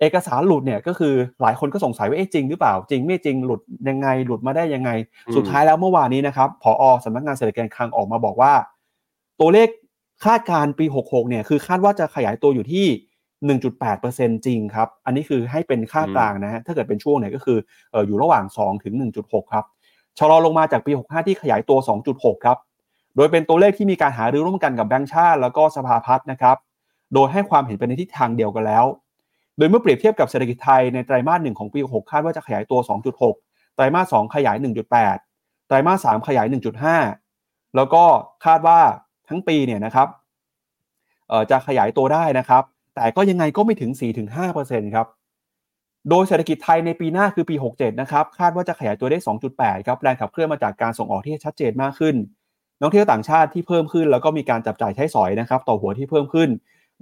เอกสารหลุดเนี่ยก็คือหลายคนก็สงสัยว่าเอ๊ะจริงหรือเปล่า จริงไม่จริง หลุดยังไง หลุดมาได้ยังไง สุดท้ายแล้วเมื่อวานนี้นะครับ ผอสำนักงานเศรษฐกิจการคลังออกมาบอกว่า ตัวเลข คาดการปี 66 เนี่ยคือคาดว่าจะขยายตัวอยู่ที่ 1.8%จริงครับ อันนี้คือให้เป็นค่ากลางนะฮะ ถ้าเกิดเป็นช่วงเนี่ยก็คือเอออยู่ระหว่าง 2 ถึง 1.6 ครับ ชะลอลงมาจากปี 65 ที่ขยายตัว 2.6 ครับ โดยเป็นตัวเลขที่มีการหารือร่วมกันกับแบงก์ชาติ แล้วก็สภาพัฒน์นะครับ โดยให้ความเห็นไปในทิศทางเดียวกันแล้ว โดยเมื่อเปรียบเทียบกับเศรษฐกิจไทยในไตรมาสหนึ่งของปี6คาดว่าจะขยายตัว 2.6 ไตรมาส 2 ขยาย 1.8 ไตรมาส 3 ขยาย 1.5 แล้วก็คาดว่า ทั้งปีเนี่ยนะครับจะขยายตัวได้นะครับ แต่ก็ยังไงก็ไม่ถึง 4-5%ครับ โดยเศรษฐกิจไทยในปีหน้าคือปี 67 นะครับ คาดว่าจะขยายตัวได้ 2.8 ครับ แรงขับเคลื่อนมาจากการส่งออกที่ชัดเจนมากขึ้น นักเที่ยวต่างชาติที่เพิ่มขึ้น แล้วก็มีการจับจ่ายใช้สอยนะครับ ต่อหัวที่เพิ่มขึ้น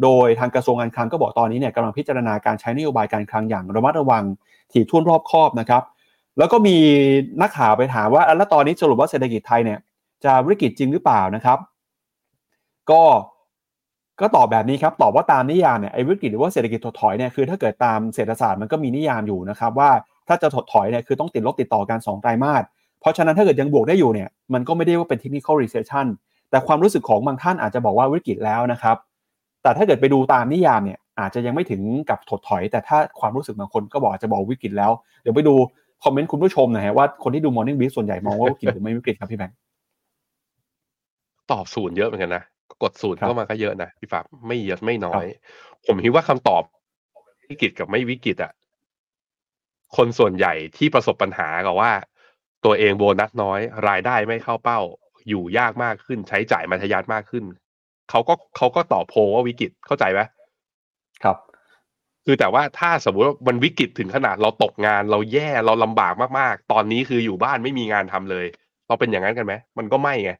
โดยทางกระทรวงการคลังก็บอกตอนนี้เนี่ยกำลังพิจารณาการใช้นโยบายการคลังอย่างระมัดระวัง ถี่ถ้วนรอบคอบนะครับ แล้วก็มีนักข่าวไปถามว่าแล้วตอนนี้สรุปว่าเศรษฐกิจไทยเนี่ยจะวิกฤตจริงหรือเปล่านะครับ ก็ก็ตอบแบบนี้ครับ ตอบว่าตามนิยามเนี่ยไอ้วิกฤตหรือว่าเศรษฐกิจถดถอยเนี่ยคือถ้าเกิดตามเศรษฐศาสตร์มันก็มีนิยามอยู่นะครับว่าถ้าจะถดถอยเนี่ยคือต้องติดลบติดต่อกัน2ไตรมาสเพราะฉะนั้นถ้าเกิดยังบวกได้อยู่เนี่ยมันก็ไม่ได้ว่าเป็น technical recession แต่ความรู้สึกของบางท่านอาจจะบอกว่าวิกฤตแล้วนะครับ แต่ถ้าเกิดไปดูตามนิยามเนี่ยอาจจะยังไม่ถึงกับถดถอย แต่ถ้าความรู้สึกบางคนก็บอกอาจจะบอกวิกฤตแล้ว เดี๋ยวไปดูคอมเมนต์คุณผู้ชมหน่อยว่าคนที่ดู Morning Brief ส่วนใหญ่มองว่าวิกฤตหรือไม่วิกฤตครับพี่แบงค์ตอบศูนย์เยอะเหมือนกันนะ กดสูตรเข้ามาก็เยอะนะพี่ฝากไม่เยอะไม่น้อย ผมคิดว่าคำตอบวิกฤตกับไม่วิกฤตอะคนส่วนใหญ่ที่ประสบปัญหากับว่า ตัวเองโบนัสน้อย รายได้ไม่เข้าเป้า อยู่ยากมากขึ้น ใช้จ่ายมัธยัติมากขึ้นเขาก็เขาก็ตอบโพว่าวิกฤตเข้าใจไหมครับ คือแต่ว่าถ้าสมมติว่ามันวิกฤตถึงขนาดเราตกงานเราแย่เราลำบากมากๆ ตอนนี้คืออยู่บ้านไม่มีงานทำเลย เราเป็นอย่างนั้นกันไหมมันก็ไม่ไง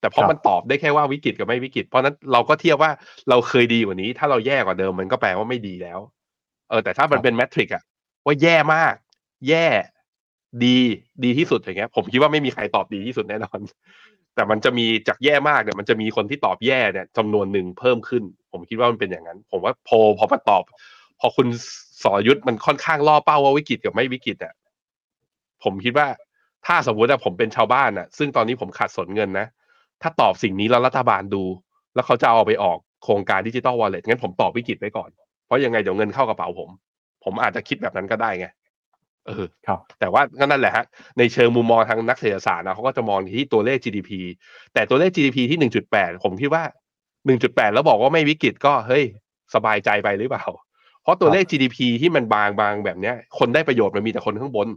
แต่เพราะมันตอบได้แค่ว่าวิกฤตกับไม่วิกฤต เพราะนั้นเราก็เทียบว่าเราเคยดีกว่านี้ ถ้าเราแย่กว่าเดิมมันก็แปลว่าไม่ดีแล้ว เออแต่ถ้ามันเป็นแมทริกอะว่าแย่มาก แย่ดีดีที่สุดอย่างเงี้ย ผมคิดว่าไม่มีใครตอบดีที่สุดแน่นอน แต่มันจะมีจากแย่มากเนี่ยมันจะมีคนที่ตอบแย่เนี่ยจำนวนหนึ่งเพิ่มขึ้น ผมคิดว่ามันเป็นอย่างนั้น ผมว่าโพลพอมาตอบ พอคุณสอยุทธมันค่อนข้างล่อเป้าว่าวิกฤตกับไม่วิกฤตเนี่ยผมคิดว่าถ้าสมมติว่าผมเป็นชาวบ้านอะซึ่งตอนนี้ผมขาดสนเงินนะ ถ้าตอบสิ่งนี้แล้วรัฐบาลดู แล้วเขาจะเอาไปออกโครงการดิจิตอลวอลเล็ตงั้นผมตอบวิกฤตไว้ก่อน เพราะยังไงเดี๋ยวเงินเข้ากระเป๋าผม ผมอาจจะคิดแบบนั้นก็ได้ไงเออครับ แต่ว่าก็นั่นแหละฮะในเชิงมุมมองทางนักเศรษฐศาสตร์นะเขาก็จะมองที่ตัวเลข GDP แต่ตัวเลข GDP ที่1.8ผมคิดว่า1.8แล้วบอกว่าไม่วิกฤตก็เฮ้ย สบายใจไปหรือเปล่า เพราะตัวเลข GDP ที่มันบางบางแบบเนี้ย คนได้ประโยชน์มันมีแต่คนข้างบน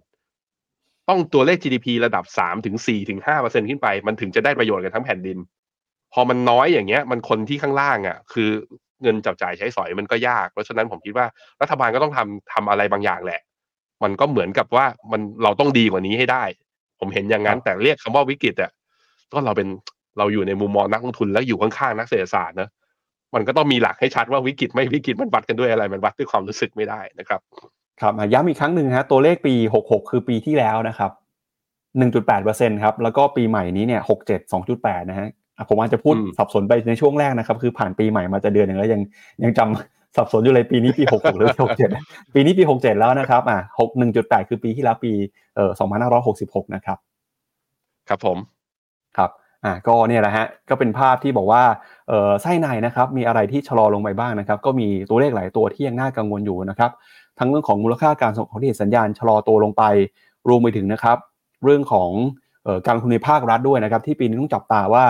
ต้องตัวเลข GDP ระดับ3ถึง4ถึง5เปอร์เซ็นขึ้นไป มันถึงจะได้ประโยชน์กันทั้งแผ่นดิน พอมันน้อยอย่างเงี้ย มันคนที่ข้างล่างอะ คือเงินจับจ่ายใช้สอยมันก็ยาก เพราะฉะนั้นผมคิดว่ารัฐบาลก็ต้องทำทำอะไรบางอย่างแหละ มันก็เหมือนกับว่ามันเราต้องดีกว่านี้ให้ได้ ผมเห็นอย่างนั้นแต่เรียกคำว่าวิกฤตอะก็เราเป็นเราอยู่ในมุมมองนักลงทุนแล้วอยู่ข้างๆนักเศรษฐศาสตร์นะมันก็ต้องมีหลักให้ชัดว่าวิกฤตไม่วิกฤตมันวัดกันด้วยอะไร มันวัดด้วยความรู้สึกไม่ได้นะครับ ครับอะย้ำอีกครั้งหนึ่งฮะตัวเลขปี 66 คือปีที่แล้วนะครับ 1.8%ครับแล้วก็ปีใหม่นี้เนี่ย67 2.8นะฮะอะผมอาจจะพูดอืมสับสนไปในช่วงแรกนะครับ คือผ่านปีใหม่มาจะเดือนหนึ่งแล้วยังยังจำสับสนอยู่เลยปีนี้ปี66หรือ67ปีนี้ปี67แล้วนะครับอะ6 1.8 คือปีที่แล้วปีเอ่อ2566นะครับครับผมครับอ่าก็เนี่ยแหละฮะก็เป็นภาพที่บอกว่าเอ่อไส้ในนะครับมีอะไรที่ชะลอลงไปบ้างนะครับ ก็มีตัวเลขหลายตัวที่ยังน่ากังวลอยู่นะครับ ทั้งเรื่องของมูลค่าการส่งของที่เห็นสัญญาณชะลอตัวลงไป รวมไปถึงนะครับ เรื่องของออการลงทุนในภาครัฐด้วยนะครับ ที่ปีนี้ต้องจับตาว่า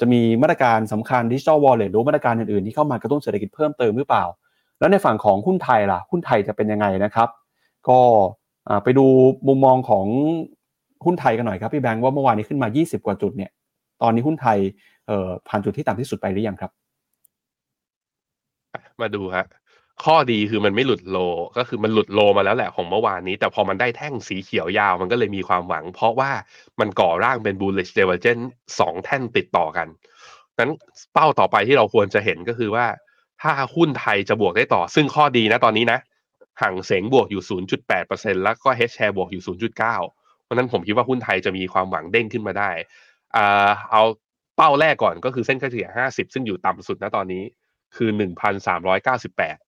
จะมีมาตรการสำคัญดิจิทัลวอลเล็ตหรือมาตรการอื่นๆ ที่เข้ามากระตุ้นเศรษฐกิจเพิ่มเติมหรือเปล่า แล้วในฝั่งของหุ้นไทยล่ะหุ้นไทยจะเป็นยังไงนะครับ ก็ไปดูมุมมองของหุ้นไทยกันหน่อยครับพี่แบงค์ว่าเมื่อวานนี้ขึ้นมา 20 กว่าจุดเนี่ย ตอนนี้หุ้นไทยผ่านจุดที่ต่ำที่สุดไปหรือยังครับ มาดูฮะ ข้อดีคือมันไม่หลุดโล ก็คือมันหลุดโลมาแล้วแหละของเมื่อวานนี้ แต่พอมันได้แท่งสีเขียวยาวมันก็เลยมีความหวัง เพราะว่ามันก่อร่างเป็น bullish divergence สองแท่งติดต่อกันนั้นเป้าต่อไปที่เราควรจะเห็นก็คือว่า ถ้าหุ้นไทยจะบวกได้ต่อ ซึ่งข้อดีนะตอนนี้นะห่างเสงบวกอยู่ 0.8%แล้วก็ H share บวกอยู่ 0.9 เพราะฉะนั้นผมคิดว่าหุ้นไทยจะมีความหวังเด้งขึ้นมาได้อ่าเอาเป้าแรกก่อนก็คือเส้นค่าเฉลี่ย 50 ซึ่งอยู่ต่ำสุดนะตอนนี้คือ 1,398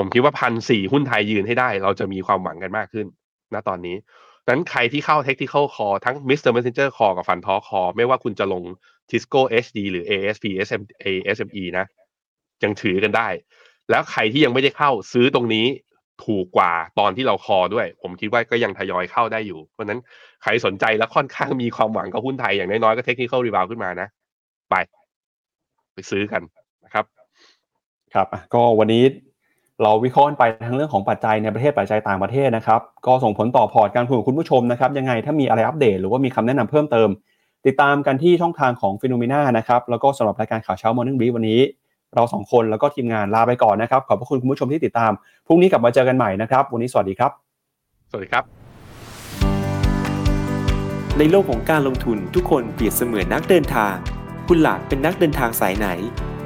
ผมคิดว่าพันสี่หุ้นไทยยืนให้ได้ เราจะมีความหวังกันมากขึ้นณตอนนี้นั้นใครที่เข้า Technical Call ทั้ง Mr. Messenger Call กับ Fund Talk Call ไม่ว่าคุณจะลง Tisco HD หรือ ASP SM ASME นะ ยังถือกันได้ แล้วใครที่ยังไม่ได้เข้าซื้อตรงนี้ถูกกว่าตอนที่เราคอด้วย ผมคิดว่าก็ยังทยอยเข้าได้อยู่ เพราะนั้นใครสนใจและค่อนข้างมีความหวังกับหุ้นไทยอย่างน้อยๆก็ Technical Rebound ขึ้นมานะ ไป ไปซื้อกันนะครับ ครับอะก็วันนี้ เราวิเคราะห์กันไปทั้งเรื่องของปัจจัยในประเทศปัจจัยต่างประเทศนะครับก็ส่งผลต่อพอร์ตการลงทุนของคุณผู้ชมนะครับยังไงถ้ามีอะไรอัปเดตหรือว่ามีคำแนะนำเพิ่มเติม ติดตามกันที่ช่องทางของ FINNOMENA นะครับแล้วก็สำหรับรายการข่าวเช้า Morning Brief วันนี้ เราสองคนแล้วก็ทีมงานลาไปก่อนนะครับขอบพระคุณคุณผู้ชมที่ติดตามพรุ่งนี้กลับมาเจอกันใหม่นะครับ วันนี้สวัสดีครับ สวัสดีครับ ในโลกของการลงทุนทุกคนเปรียบเสมือนนักเดินทาง คุณล่ะเป็นนักเดินทางสายไหน